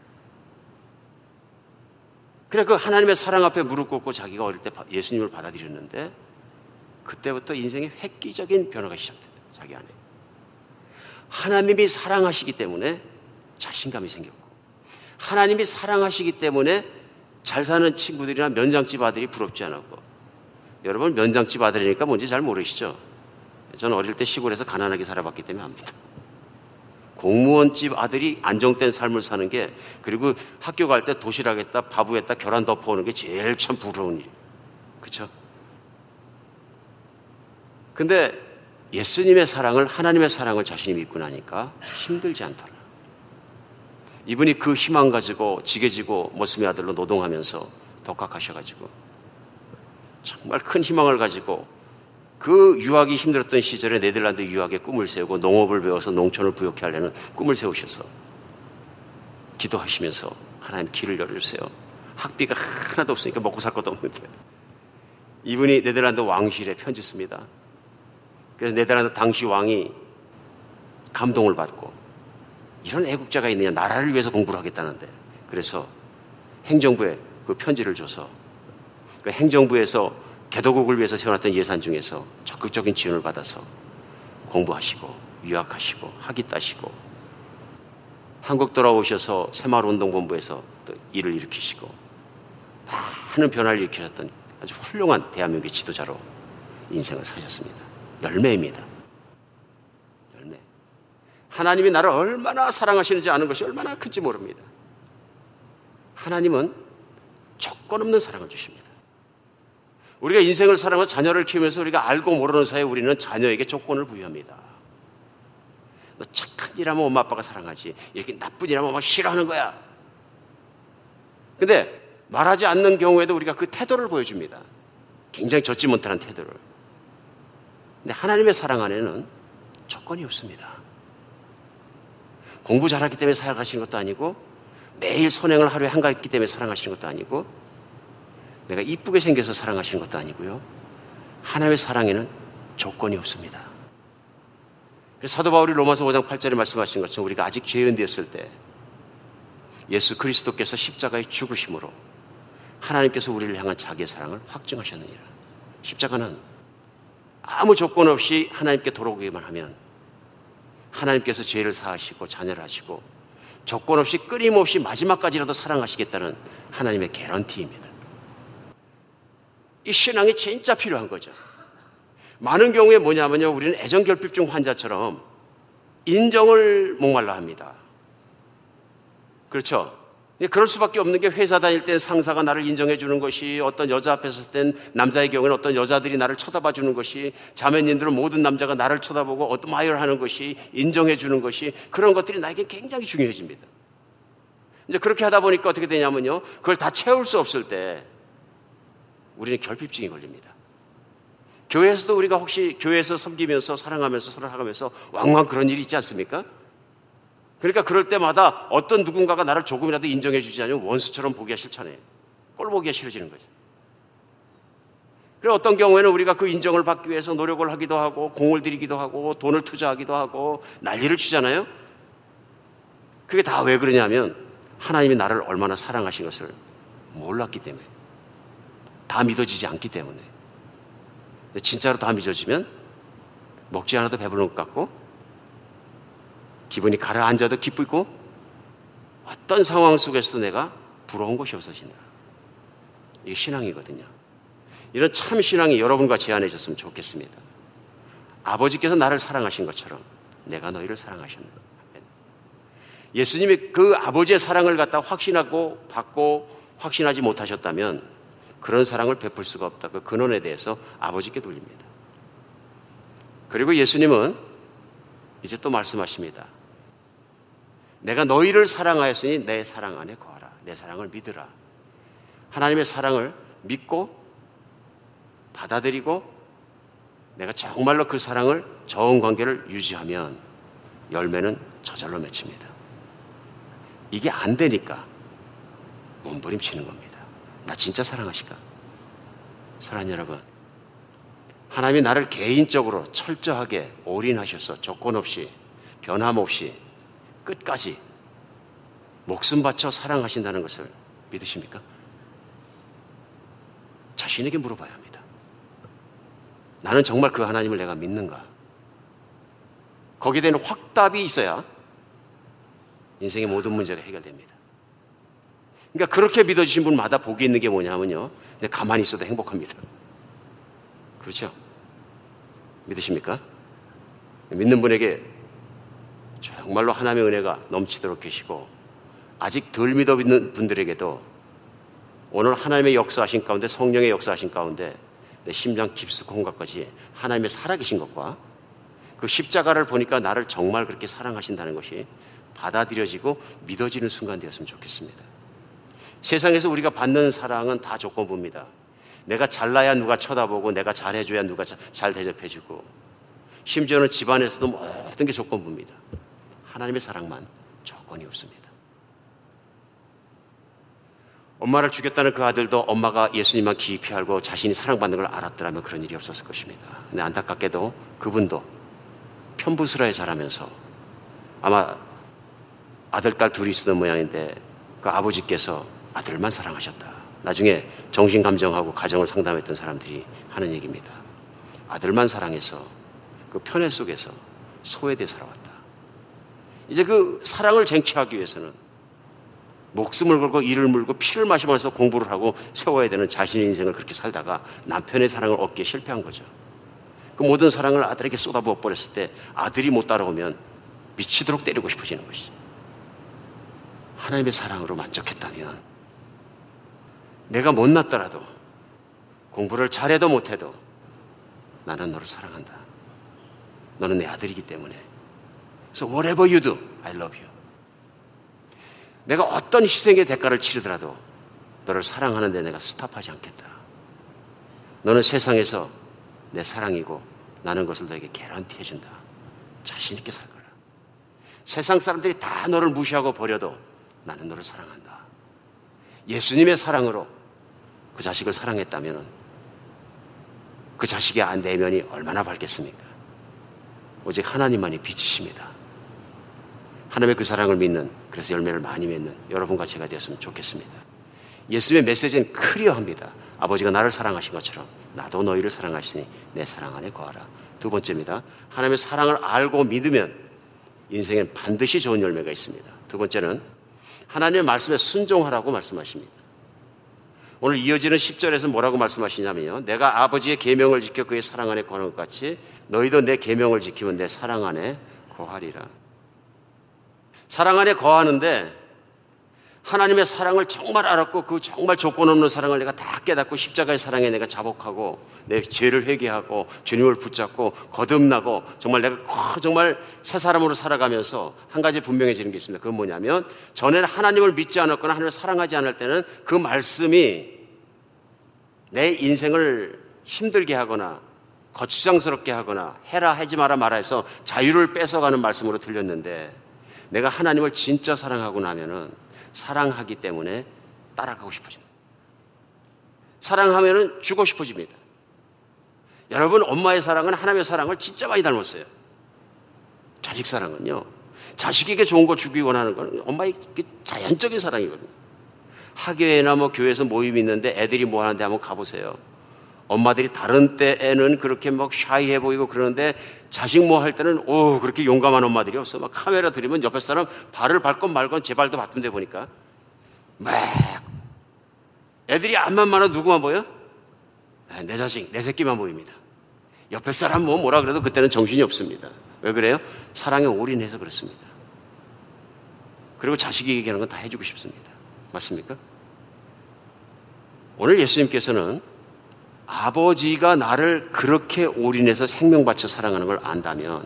그래 그 하나님의 사랑 앞에 무릎 꿇고 자기가 어릴 때 예수님을 받아들였는데 그때부터 인생의 획기적인 변화가 시작된다. 자기 안에. 하나님이 사랑하시기 때문에 자신감이 생겼고 하나님이 사랑하시기 때문에 잘 사는 친구들이나 면장집 아들이 부럽지 않았고 여러분 면장집 아들이니까 뭔지 잘 모르시죠? 저는 어릴 때 시골에서 가난하게 살아봤기 때문에 압니다. 공무원집 아들이 안정된 삶을 사는 게 그리고 학교 갈 때 도시락에다 바부에다 계란 덮어오는 게 제일 참 부러운 일. 그렇죠? 근데 예수님의 사랑을 하나님의 사랑을 자신이 믿고 나니까 힘들지 않더라. 이분이 그 희망 가지고 지게지고 모습의 아들로 노동하면서 독학하셔가지고 정말 큰 희망을 가지고 그 유학이 힘들었던 시절에 네덜란드 유학의 꿈을 세우고 농업을 배워서 농촌을 부욕해 하려는 꿈을 세우셔서 기도하시면서 하나님 길을 열어주세요. 학비가 하나도 없으니까 먹고 살 것도 없는데 이분이 네덜란드 왕실에 편지 씁니다. 그래서 네덜란드 당시 왕이 감동을 받고 이런 애국자가 있느냐 나라를 위해서 공부를 하겠다는데 그래서 행정부에 그 편지를 줘서 그 행정부에서 개도국을 위해서 세워놨던 예산 중에서 적극적인 지원을 받아서 공부하시고 유학하시고 학위 따시고 한국 돌아오셔서 새마을운동본부에서 또 일을 일으키시고 많은 변화를 일으키셨던 아주 훌륭한 대한민국의 지도자로 인생을 사셨습니다. 열매입니다. 하나님이 나를 얼마나 사랑하시는지 아는 것이 얼마나 큰지 모릅니다. 하나님은 조건 없는 사랑을 주십니다. 우리가 인생을 살아가며 자녀를 키우면서 우리가 알고 모르는 사이에 우리는 자녀에게 조건을 부여합니다. 너 착한 일 하면 엄마 아빠가 사랑하지. 이렇게 나쁜 일 하면 엄마 싫어하는 거야. 근데 말하지 않는 경우에도 우리가 그 태도를 보여줍니다. 굉장히 젖지 못하는 태도를. 근데 하나님의 사랑 안에는 조건이 없습니다. 공부 잘하기 때문에 사랑하시는 것도 아니고 매일 선행을 하루에 한가지 했기 때문에 사랑하시는 것도 아니고 내가 이쁘게 생겨서 사랑하시는 것도 아니고요. 하나님의 사랑에는 조건이 없습니다. 사도 바울이 로마서 5장 8절에 말씀하신 것처럼 우리가 아직 죄인 되었을 때 예수 그리스도께서 십자가에 죽으심으로 하나님께서 우리를 향한 자기의 사랑을 확증하셨느니라. 십자가는 아무 조건 없이 하나님께 돌아오기만 하면 하나님께서 죄를 사하시고 자녀를 하시고 조건 없이 끊임없이 마지막까지라도 사랑하시겠다는 하나님의 개런티입니다. 이 신앙이 진짜 필요한 거죠. 많은 경우에 뭐냐면요. 우리는 애정결핍증 환자처럼 인정을 목말라 합니다. 그렇죠? 그럴 수밖에 없는 게 회사 다닐 때 상사가 나를 인정해 주는 것이 어떤 여자 앞에 섰을 땐 남자의 경우에는 어떤 여자들이 나를 쳐다봐 주는 것이 자매님들은 모든 남자가 나를 쳐다보고 admire 하는 것이 인정해 주는 것이 그런 것들이 나에게 굉장히 중요해집니다. 이제 그렇게 하다 보니까 어떻게 되냐면요. 그걸 다 채울 수 없을 때 우리는 결핍증이 걸립니다. 교회에서도 우리가 혹시 교회에서 섬기면서 사랑하면서 서로 하면서 왕왕 그런 일이 있지 않습니까? 그러니까 그럴 때마다 어떤 누군가가 나를 조금이라도 인정해 주지 않으면 원수처럼 보기가 싫잖아요. 꼴 보기가 싫어지는 거죠. 그리고 어떤 경우에는 우리가 그 인정을 받기 위해서 노력을 하기도 하고 공을 들이기도 하고 돈을 투자하기도 하고 난리를 치잖아요. 그게 다 왜 그러냐면 하나님이 나를 얼마나 사랑하신 것을 몰랐기 때문에 다 믿어지지 않기 때문에 진짜로 다 믿어지면 먹지 않아도 배부른 것 같고 기분이 가라앉아도 기쁘고 어떤 상황 속에서도 내가 부러운 것이 없어진다. 이게 신앙이거든요. 이런 참 신앙이 여러분과 제안해줬으면 좋겠습니다. 아버지께서 나를 사랑하신 것처럼 내가 너희를 사랑하셨다. 예수님이 그 아버지의 사랑을 갖다 확신하고 받고 확신하지 못하셨다면 그런 사랑을 베풀 수가 없다. 그 근원에 대해서 아버지께 돌립니다. 그리고 예수님은 이제 또 말씀하십니다. 내가 너희를 사랑하였으니 내 사랑 안에 거하라. 내 사랑을 믿으라. 하나님의 사랑을 믿고 받아들이고 내가 정말로 그 사랑을 좋은 관계를 유지하면 열매는 저절로 맺힙니다. 이게 안 되니까 몸부림치는 겁니다. 나 진짜 사랑하실까? 사랑하는 여러분, 하나님이 나를 개인적으로 철저하게 올인하셔서 조건 없이 변함없이 끝까지 목숨 바쳐 사랑하신다는 것을 믿으십니까? 자신에게 물어봐야 합니다. 나는 정말 그 하나님을 내가 믿는가? 거기에 대한 확답이 있어야 인생의 모든 문제가 해결됩니다. 그러니까 그렇게 믿어주신 분마다 복이 있는 게 뭐냐면요. 가만히 있어도 행복합니다. 그렇죠? 믿으십니까? 믿는 분에게 정말로 하나님의 은혜가 넘치도록 계시고 아직 덜 믿어 믿는 분들에게도 오늘 하나님의 역사하신 가운데 성령의 역사하신 가운데 내 심장 깊숙한 것까지 하나님의 살아계신 것과 그 십자가를 보니까 나를 정말 그렇게 사랑하신다는 것이 받아들여지고 믿어지는 순간 되었으면 좋겠습니다. 세상에서 우리가 받는 사랑은 다 조건부입니다. 내가 잘나야 누가 쳐다보고 내가 잘해줘야 누가 잘 대접해주고 심지어는 집안에서도 모든 게 조건부입니다. 하나님의 사랑만 조건이 없습니다. 엄마를 죽였다는 그 아들도 엄마가 예수님만 깊이 알고 자신이 사랑받는 걸 알았더라면 그런 일이 없었을 것입니다. 근데 안타깝게도 그분도 편부스라에 자라면서 아마 아들, 딸 둘이 있었던 모양인데 그 아버지께서 아들만 사랑하셨다. 나중에 정신감정하고 가정을 상담했던 사람들이 하는 얘기입니다. 아들만 사랑해서 그 편애 속에서 소외돼 살아왔다. 이제 그 사랑을 쟁취하기 위해서는 목숨을 걸고 이를 물고 피를 마시면서 공부를 하고 세워야 되는 자신의 인생을 그렇게 살다가 남편의 사랑을 얻기에 실패한 거죠. 그 모든 사랑을 아들에게 쏟아부어 버렸을 때 아들이 못 따라오면 미치도록 때리고 싶어지는 것이죠. 하나님의 사랑으로 만족했다면 내가 못났더라도 공부를 잘해도 못해도 나는 너를 사랑한다. 너는 내 아들이기 때문에. So whatever you do, I love you. 내가 어떤 희생의 대가를 치르더라도 너를 사랑하는데 내가 스탑하지 않겠다. 너는 세상에서 내 사랑이고 나는 것을 너에게 개런티 해준다. 자신있게 살 거라. 세상 사람들이 다 너를 무시하고 버려도 나는 너를 사랑한다. 예수님의 사랑으로 그 자식을 사랑했다면 그 자식의 안 내면이 얼마나 밝겠습니까? 오직 하나님만이 빛이십니다. 하나님의 그 사랑을 믿는 그래서 열매를 많이 맺는 여러분과 제가 되었으면 좋겠습니다. 예수님의 메시지는 클리어합니다. 아버지가 나를 사랑하신 것처럼 나도 너희를 사랑하시니 내 사랑 안에 거하라. 두 번째입니다. 하나님의 사랑을 알고 믿으면 인생엔 반드시 좋은 열매가 있습니다. 두 번째는 하나님의 말씀에 순종하라고 말씀하십니다. 오늘 이어지는 10절에서 뭐라고 말씀하시냐면요. 내가 아버지의 계명을 지켜 그의 사랑 안에 거하는 것 같이 너희도 내 계명을 지키면 내 사랑 안에 거하리라. 사랑 안에 거하는데 하나님의 사랑을 정말 알았고 그 정말 조건 없는 사랑을 내가 다 깨닫고 십자가의 사랑에 내가 자복하고 내 죄를 회개하고 주님을 붙잡고 거듭나고 정말 내가 정말 새 사람으로 살아가면서 한 가지 분명해지는 게 있습니다. 그건 뭐냐면 전에는 하나님을 믿지 않았거나 하나님을 사랑하지 않을 때는 그 말씀이 내 인생을 힘들게 하거나 거추장스럽게 하거나 해라 하지 마라 말아 해서 자유를 뺏어가는 말씀으로 들렸는데 내가 하나님을 진짜 사랑하고 나면은 사랑하기 때문에 따라가고 싶어집니다. 사랑하면은 주고 싶어집니다. 여러분, 엄마의 사랑은 하나님의 사랑을 진짜 많이 닮았어요. 자식 사랑은요. 자식에게 좋은 거 주기 원하는 건 엄마의 자연적인 사랑이거든요. 학교에나 뭐 교회에서 모임 있는데 애들이 뭐 하는데 한번 가보세요. 엄마들이 다른 때에는 그렇게 막 샤이해 보이고 그러는데 자식 뭐 할 때는 오 그렇게 용감한 엄마들이 없어. 막 카메라 들이면 옆에 사람 발을 밟건 말건 제 발도 밟던데 보니까 막 애들이 앞만 많아 누구만 보여? 아, 내 자식, 내 새끼만 보입니다. 옆에 사람 뭐 뭐라 그래도 그때는 정신이 없습니다. 왜 그래요? 사랑에 올인해서 그렇습니다. 그리고 자식이 얘기하는 건 다 해주고 싶습니다. 맞습니까? 오늘 예수님께서는 아버지가 나를 그렇게 올인해서 생명 바쳐 사랑하는 걸 안다면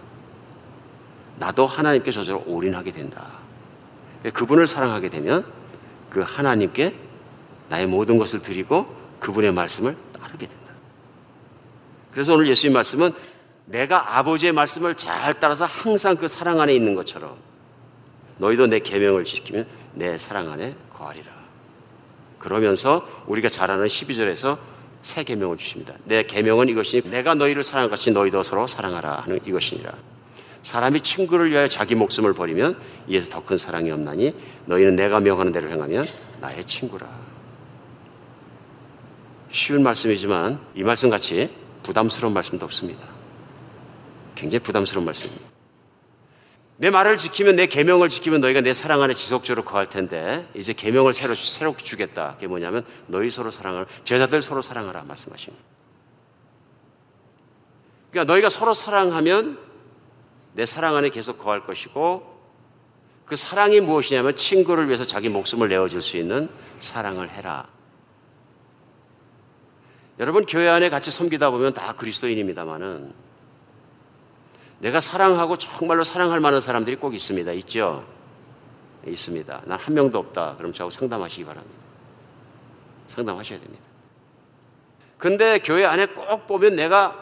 나도 하나님께 저절로 올인하게 된다. 그분을 사랑하게 되면 그 하나님께 나의 모든 것을 드리고 그분의 말씀을 따르게 된다. 그래서 오늘 예수님 말씀은 내가 아버지의 말씀을 잘 따라서 항상 그 사랑 안에 있는 것처럼 너희도 내 계명을 지키면 내 사랑 안에 거하리라. 그러면서 우리가 잘 아는 12절에서 새 계명을 주십니다. 내 계명은 이것이니 내가 너희를 사랑할 것이 너희도 서로 사랑하라 하는 이것이니라. 사람이 친구를 위하여 자기 목숨을 버리면 이에서 더 큰 사랑이 없나니 너희는 내가 명하는 대로 행하면 나의 친구라. 쉬운 말씀이지만 이 말씀 같이 부담스러운 말씀도 없습니다. 굉장히 부담스러운 말씀입니다. 내 말을 지키면 내 계명을 지키면 너희가 내 사랑 안에 지속적으로 거할 텐데 이제 계명을 새로 새롭게 주겠다. 그게 뭐냐면 너희 서로 사랑을 제자들 서로 사랑하라 말씀하십니다. 그러니까 너희가 서로 사랑하면 내 사랑 안에 계속 거할 것이고 그 사랑이 무엇이냐면 친구를 위해서 자기 목숨을 내어줄 수 있는 사랑을 해라. 여러분 교회 안에 같이 섬기다 보면 다 그리스도인입니다만은 내가 사랑하고 정말로 사랑할 만한 사람들이 꼭 있습니다. 있죠? 있습니다. 난 한 명도 없다. 그럼 저하고 상담하시기 바랍니다. 상담하셔야 됩니다. 근데 교회 안에 꼭 보면 내가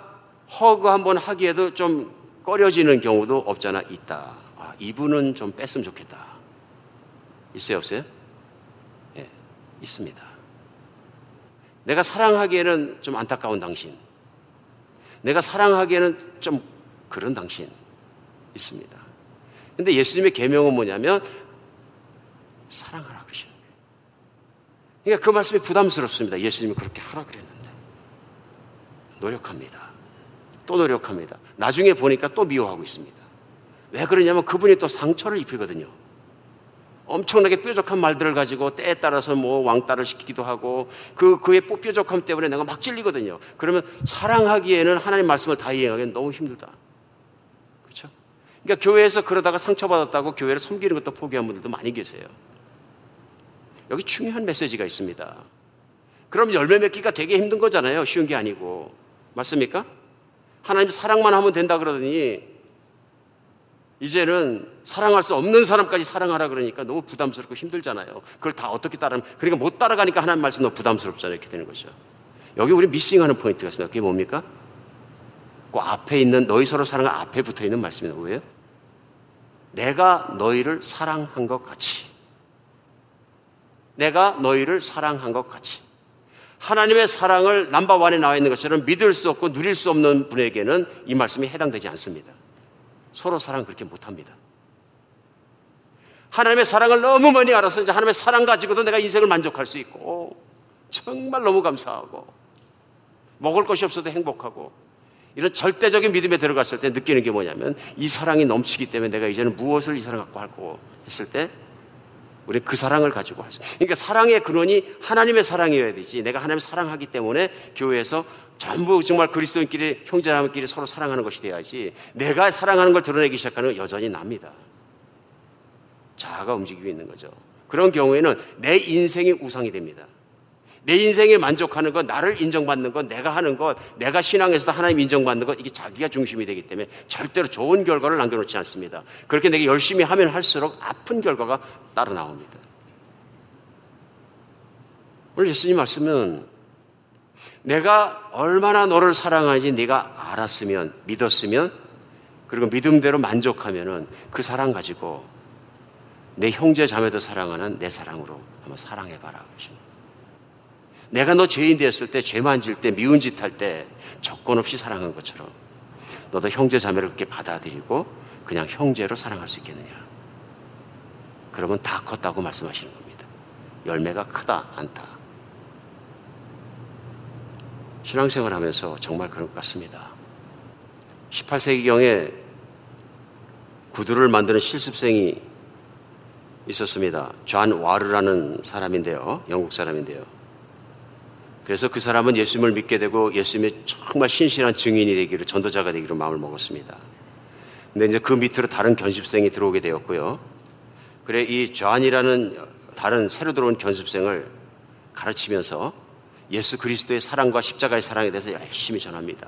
허그 한번 하기에도 좀 꺼려지는 경우도 없잖아. 있다. 아, 이분은 좀 뺐으면 좋겠다. 있어요? 없어요? 예, 있습니다. 내가 사랑하기에는 좀 안타까운 당신. 내가 사랑하기에는 좀 그런 당신 있습니다. 근데 예수님의 계명은 뭐냐면 사랑하라 그러시는 거예요. 그러니까 그 말씀이 부담스럽습니다. 예수님이 그렇게 하라 그랬는데 노력합니다. 또 노력합니다. 나중에 보니까 또 미워하고 있습니다. 왜 그러냐면 그분이 또 상처를 입히거든요. 엄청나게 뾰족한 말들을 가지고 때에 따라서 뭐 왕따를 시키기도 하고 그 그의 뾰족함 때문에 내가 막 찔리거든요. 그러면 사랑하기에는 하나님 말씀을 다 이해하기는 너무 힘들다. 그러니까 교회에서 그러다가 상처받았다고 교회를 섬기는 것도 포기한 분들도 많이 계세요. 여기 중요한 메시지가 있습니다. 그럼 열매 맺기가 되게 힘든 거잖아요. 쉬운 게 아니고. 맞습니까? 하나님 사랑만 하면 된다 그러더니 이제는 사랑할 수 없는 사람까지 사랑하라 그러니까 너무 부담스럽고 힘들잖아요. 그걸 다 어떻게 따르면, 그러니까 못 따라가니까 하나님 말씀 너무 부담스럽잖아요. 이렇게 되는 거죠. 여기 우리 미싱하는 포인트가 있습니다. 그게 뭡니까? 그 앞에 있는 너희 서로 사랑을 앞에 붙어 있는 말씀이 뭐예요? 내가 너희를 사랑한 것 같이. 내가 너희를 사랑한 것 같이. 하나님의 사랑을 남바원에 나와 있는 것처럼 믿을 수 없고 누릴 수 없는 분에게는 이 말씀이 해당되지 않습니다. 서로 사랑 그렇게 못합니다. 하나님의 사랑을 너무 많이 알아서 이제 하나님의 사랑 가지고도 내가 인생을 만족할 수 있고 정말 너무 감사하고 먹을 것이 없어도 행복하고 이런 절대적인 믿음에 들어갔을 때 느끼는 게 뭐냐면 이 사랑이 넘치기 때문에 내가 이제는 무엇을 이 사랑 갖고 할고 했을 때 우리 그 사랑을 가지고 할 수. 그러니까 사랑의 근원이 하나님의 사랑이어야 되지. 내가 하나님을 사랑하기 때문에 교회에서 전부 정말 그리스도인끼리 형제자매끼리 서로 사랑하는 것이 돼야지. 내가 사랑하는 걸 드러내기 시작하는 여전히 납니다. 자아가 움직이고 있는 거죠. 그런 경우에는 내 인생이 우상이 됩니다. 내 인생에 만족하는 것, 나를 인정받는 것, 내가 하는 것, 내가 신앙에서 하나님 인정받는 것, 이게 자기가 중심이 되기 때문에 절대로 좋은 결과를 남겨놓지 않습니다. 그렇게 내가 열심히 하면 할수록 아픈 결과가 따라 나옵니다. 오늘 예수님 말씀은 내가 얼마나 너를 사랑하는지 네가 알았으면, 믿었으면, 그리고 믿음대로 만족하면은 그 사랑 가지고 내 형제 자매도 사랑하는 내 사랑으로 한번 사랑해봐라. 내가 너 죄인 되었을 때, 죄 만질 때, 미운 짓 할 때 조건 없이 사랑한 것처럼 너도 형제 자매를 그렇게 받아들이고 그냥 형제로 사랑할 수 있겠느냐. 그러면 다 컸다고 말씀하시는 겁니다. 열매가 크다, 않다. 신앙생활 하면서 정말 그런 것 같습니다. 18세기경에 구두를 만드는 실습생이 있었습니다. 존 와르라는 사람인데요. 영국 사람인데요. 그래서 그 사람은 예수님을 믿게 되고 예수님의 정말 신실한 증인이 되기로 전도자가 되기로 마음을 먹었습니다. 근데 이제 그 밑으로 다른 견습생이 들어오게 되었고요. 그래 이 존이라는 다른 새로 들어온 견습생을 가르치면서 예수 그리스도의 사랑과 십자가의 사랑에 대해서 열심히 전합니다.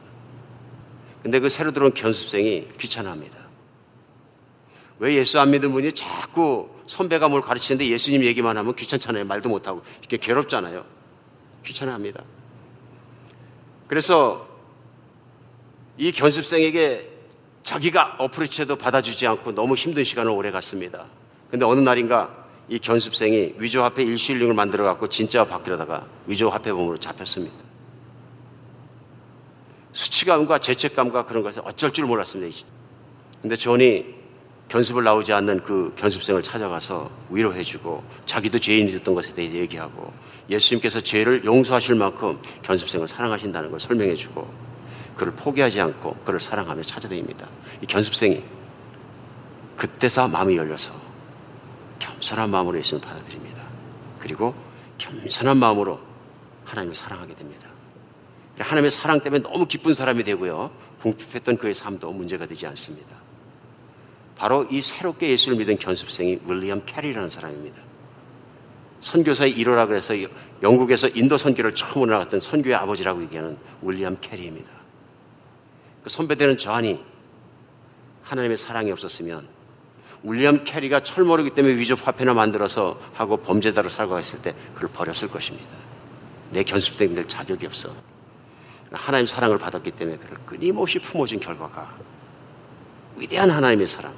근데 그 새로 들어온 견습생이 귀찮아합니다. 왜 예수 안 믿는 분이 자꾸 선배가 뭘 가르치는데 예수님 얘기만 하면 귀찮잖아요. 말도 못하고. 이렇게 괴롭잖아요. 귀찮아합니다. 그래서 이 견습생에게 자기가 어프리치해도 받아주지 않고 너무 힘든 시간을 오래 갔습니다. 근데 어느 날인가 이 견습생이 위조화폐 일실링을 만들어 갖고 진짜 바뀌려다가 위조화폐범으로 잡혔습니다. 수치감과 죄책감과 그런 것을 어쩔 줄 몰랐습니다. 근데 존이 견습을 나오지 않는 그 견습생을 찾아가서 위로해주고 자기도 죄인이 됐던 것에 대해 얘기하고 예수님께서 죄를 용서하실 만큼 견습생을 사랑하신다는 걸 설명해주고 그를 포기하지 않고 그를 사랑하며 찾아다닙니다. 이 견습생이 그때서 마음이 열려서 겸손한 마음으로 예수님을 받아들입니다. 그리고 겸손한 마음으로 하나님을 사랑하게 됩니다. 하나님의 사랑 때문에 너무 기쁜 사람이 되고요. 궁핍했던 그의 삶도 문제가 되지 않습니다. 바로 이 새롭게 예수를 믿은 견습생이 윌리엄 캐리라는 사람입니다. 선교사의 1호라 그래서 영국에서 인도 선교를 처음으로 나갔던 선교의 아버지라고 얘기하는 윌리엄 캐리입니다. 그 선배되는 존이 하나님의 사랑이 없었으면 윌리엄 캐리가 철모르기 때문에 위조 화폐나 만들어서 하고 범죄자로 살고 있을 때 그걸 버렸을 것입니다. 내 견습생들 자격이 없어. 하나님 사랑을 받았기 때문에 그를 끊임없이 품어준 결과가 위대한 하나님의 사랑,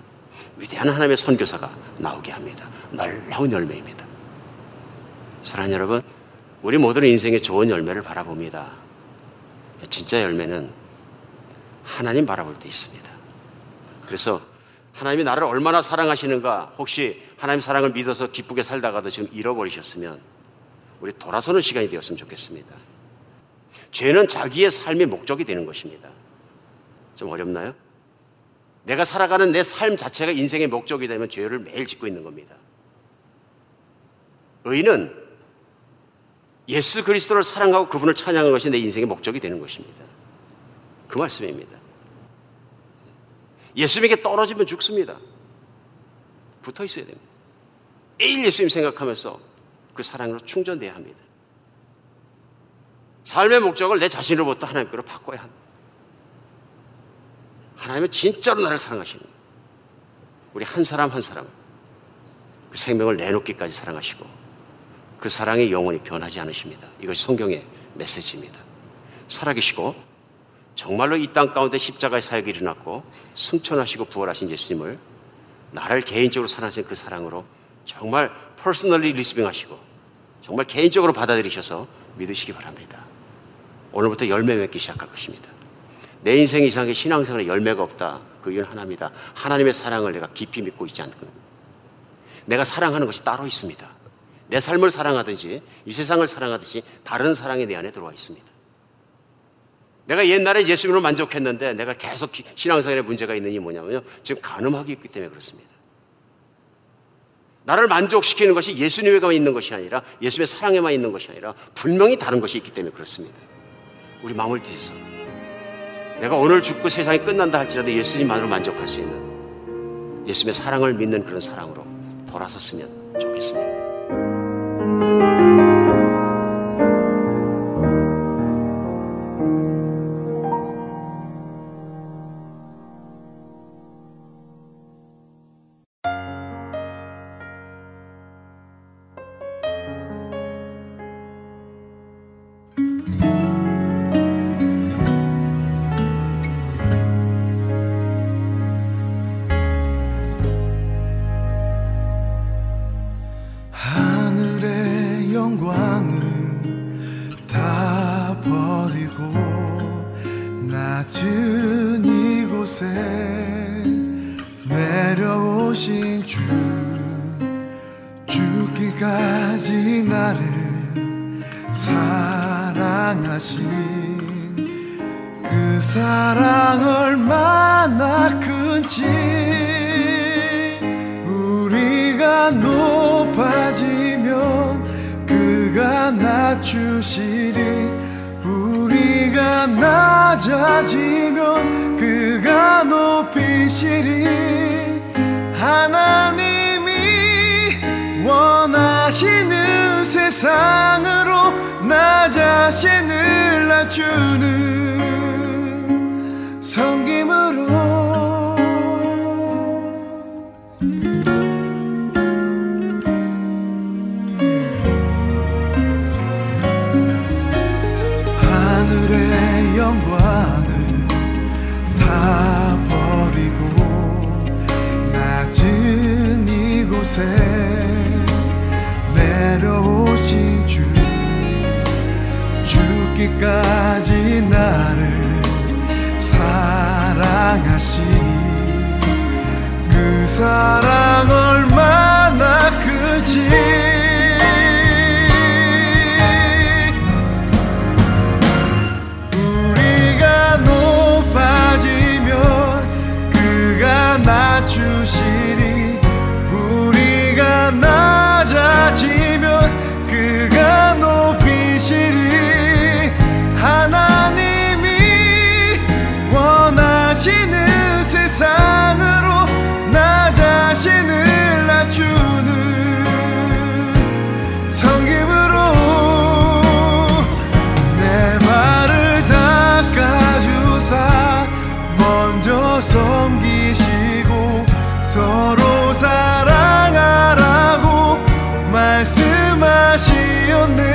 위대한 하나님의 선교사가 나오게 합니다. 놀라운 열매입니다. 사랑하는 여러분, 우리 모두는 인생의 좋은 열매를 바라봅니다. 진짜 열매는 하나님 바라볼 때 있습니다. 그래서 하나님이 나를 얼마나 사랑하시는가 혹시 하나님 사랑을 믿어서 기쁘게 살다가도 지금 잃어버리셨으면 우리 돌아서는 시간이 되었으면 좋겠습니다. 죄는 자기의 삶의 목적이 되는 것입니다. 좀 어렵나요? 내가 살아가는 내 삶 자체가 인생의 목적이 되면 죄를 매일 짓고 있는 겁니다. 의는 예수 그리스도를 사랑하고 그분을 찬양하는 것이 내 인생의 목적이 되는 것입니다. 그 말씀입니다. 예수님에게 떨어지면 죽습니다. 붙어 있어야 됩니다. 매일 예수님 생각하면서 그 사랑으로 충전돼야 합니다. 삶의 목적을 내 자신으로부터 하나님께로 바꿔야 합니다. 하나님은 진짜로 나를 사랑하시는. 우리 한 사람 한 사람 그 생명을 내놓기까지 사랑하시고 그 사랑의 영원히 변하지 않으십니다. 이것이 성경의 메시지입니다. 살아계시고 정말로 이 땅 가운데 십자가의 사역이 일어났고 승천하시고 부활하신 예수님을 나를 개인적으로 사랑하신 그 사랑으로 정말 personally receiving 하시고 정말 개인적으로 받아들이셔서 믿으시기 바랍니다. 오늘부터 열매 맺기 시작할 것입니다. 내 인생 이상의 신앙생활에 열매가 없다. 그 이유는 하나입니다. 하나님의 사랑을 내가 깊이 믿고 있지 않는 겁니다. 내가 사랑하는 것이 따로 있습니다. 내 삶을 사랑하든지 이 세상을 사랑하듯이 다른 사랑이 내 안에 들어와 있습니다. 내가 옛날에 예수님으로 만족했는데 내가 계속 신앙생활에 문제가 있는 이 뭐냐면요. 지금 가늠하기 있기 때문에 그렇습니다. 나를 만족시키는 것이 예수님에만 있는 것이 아니라 예수님의 사랑에만 있는 것이 아니라 분명히 다른 것이 있기 때문에 그렇습니다. 우리 마음을 뒤져서 내가 오늘 죽고 세상이 끝난다 할지라도 예수님만으로 만족할 수 있는 예수님의 사랑을 믿는 그런 사랑으로 돌아섰으면 좋겠습니다. 사랑하신 그 사랑 얼마나 큰지 우리가 높아지면 그가 낮추시리 우리가 낮아지면 그가 높이시리 하나님이 원하시는 세상으로 나 자신을 낮추는 성김으로. 하늘의 영광을 다 버리고 낮은 이곳에 내려오신 주 죽기까지 나를 사랑하신 그 사랑 얼 말씀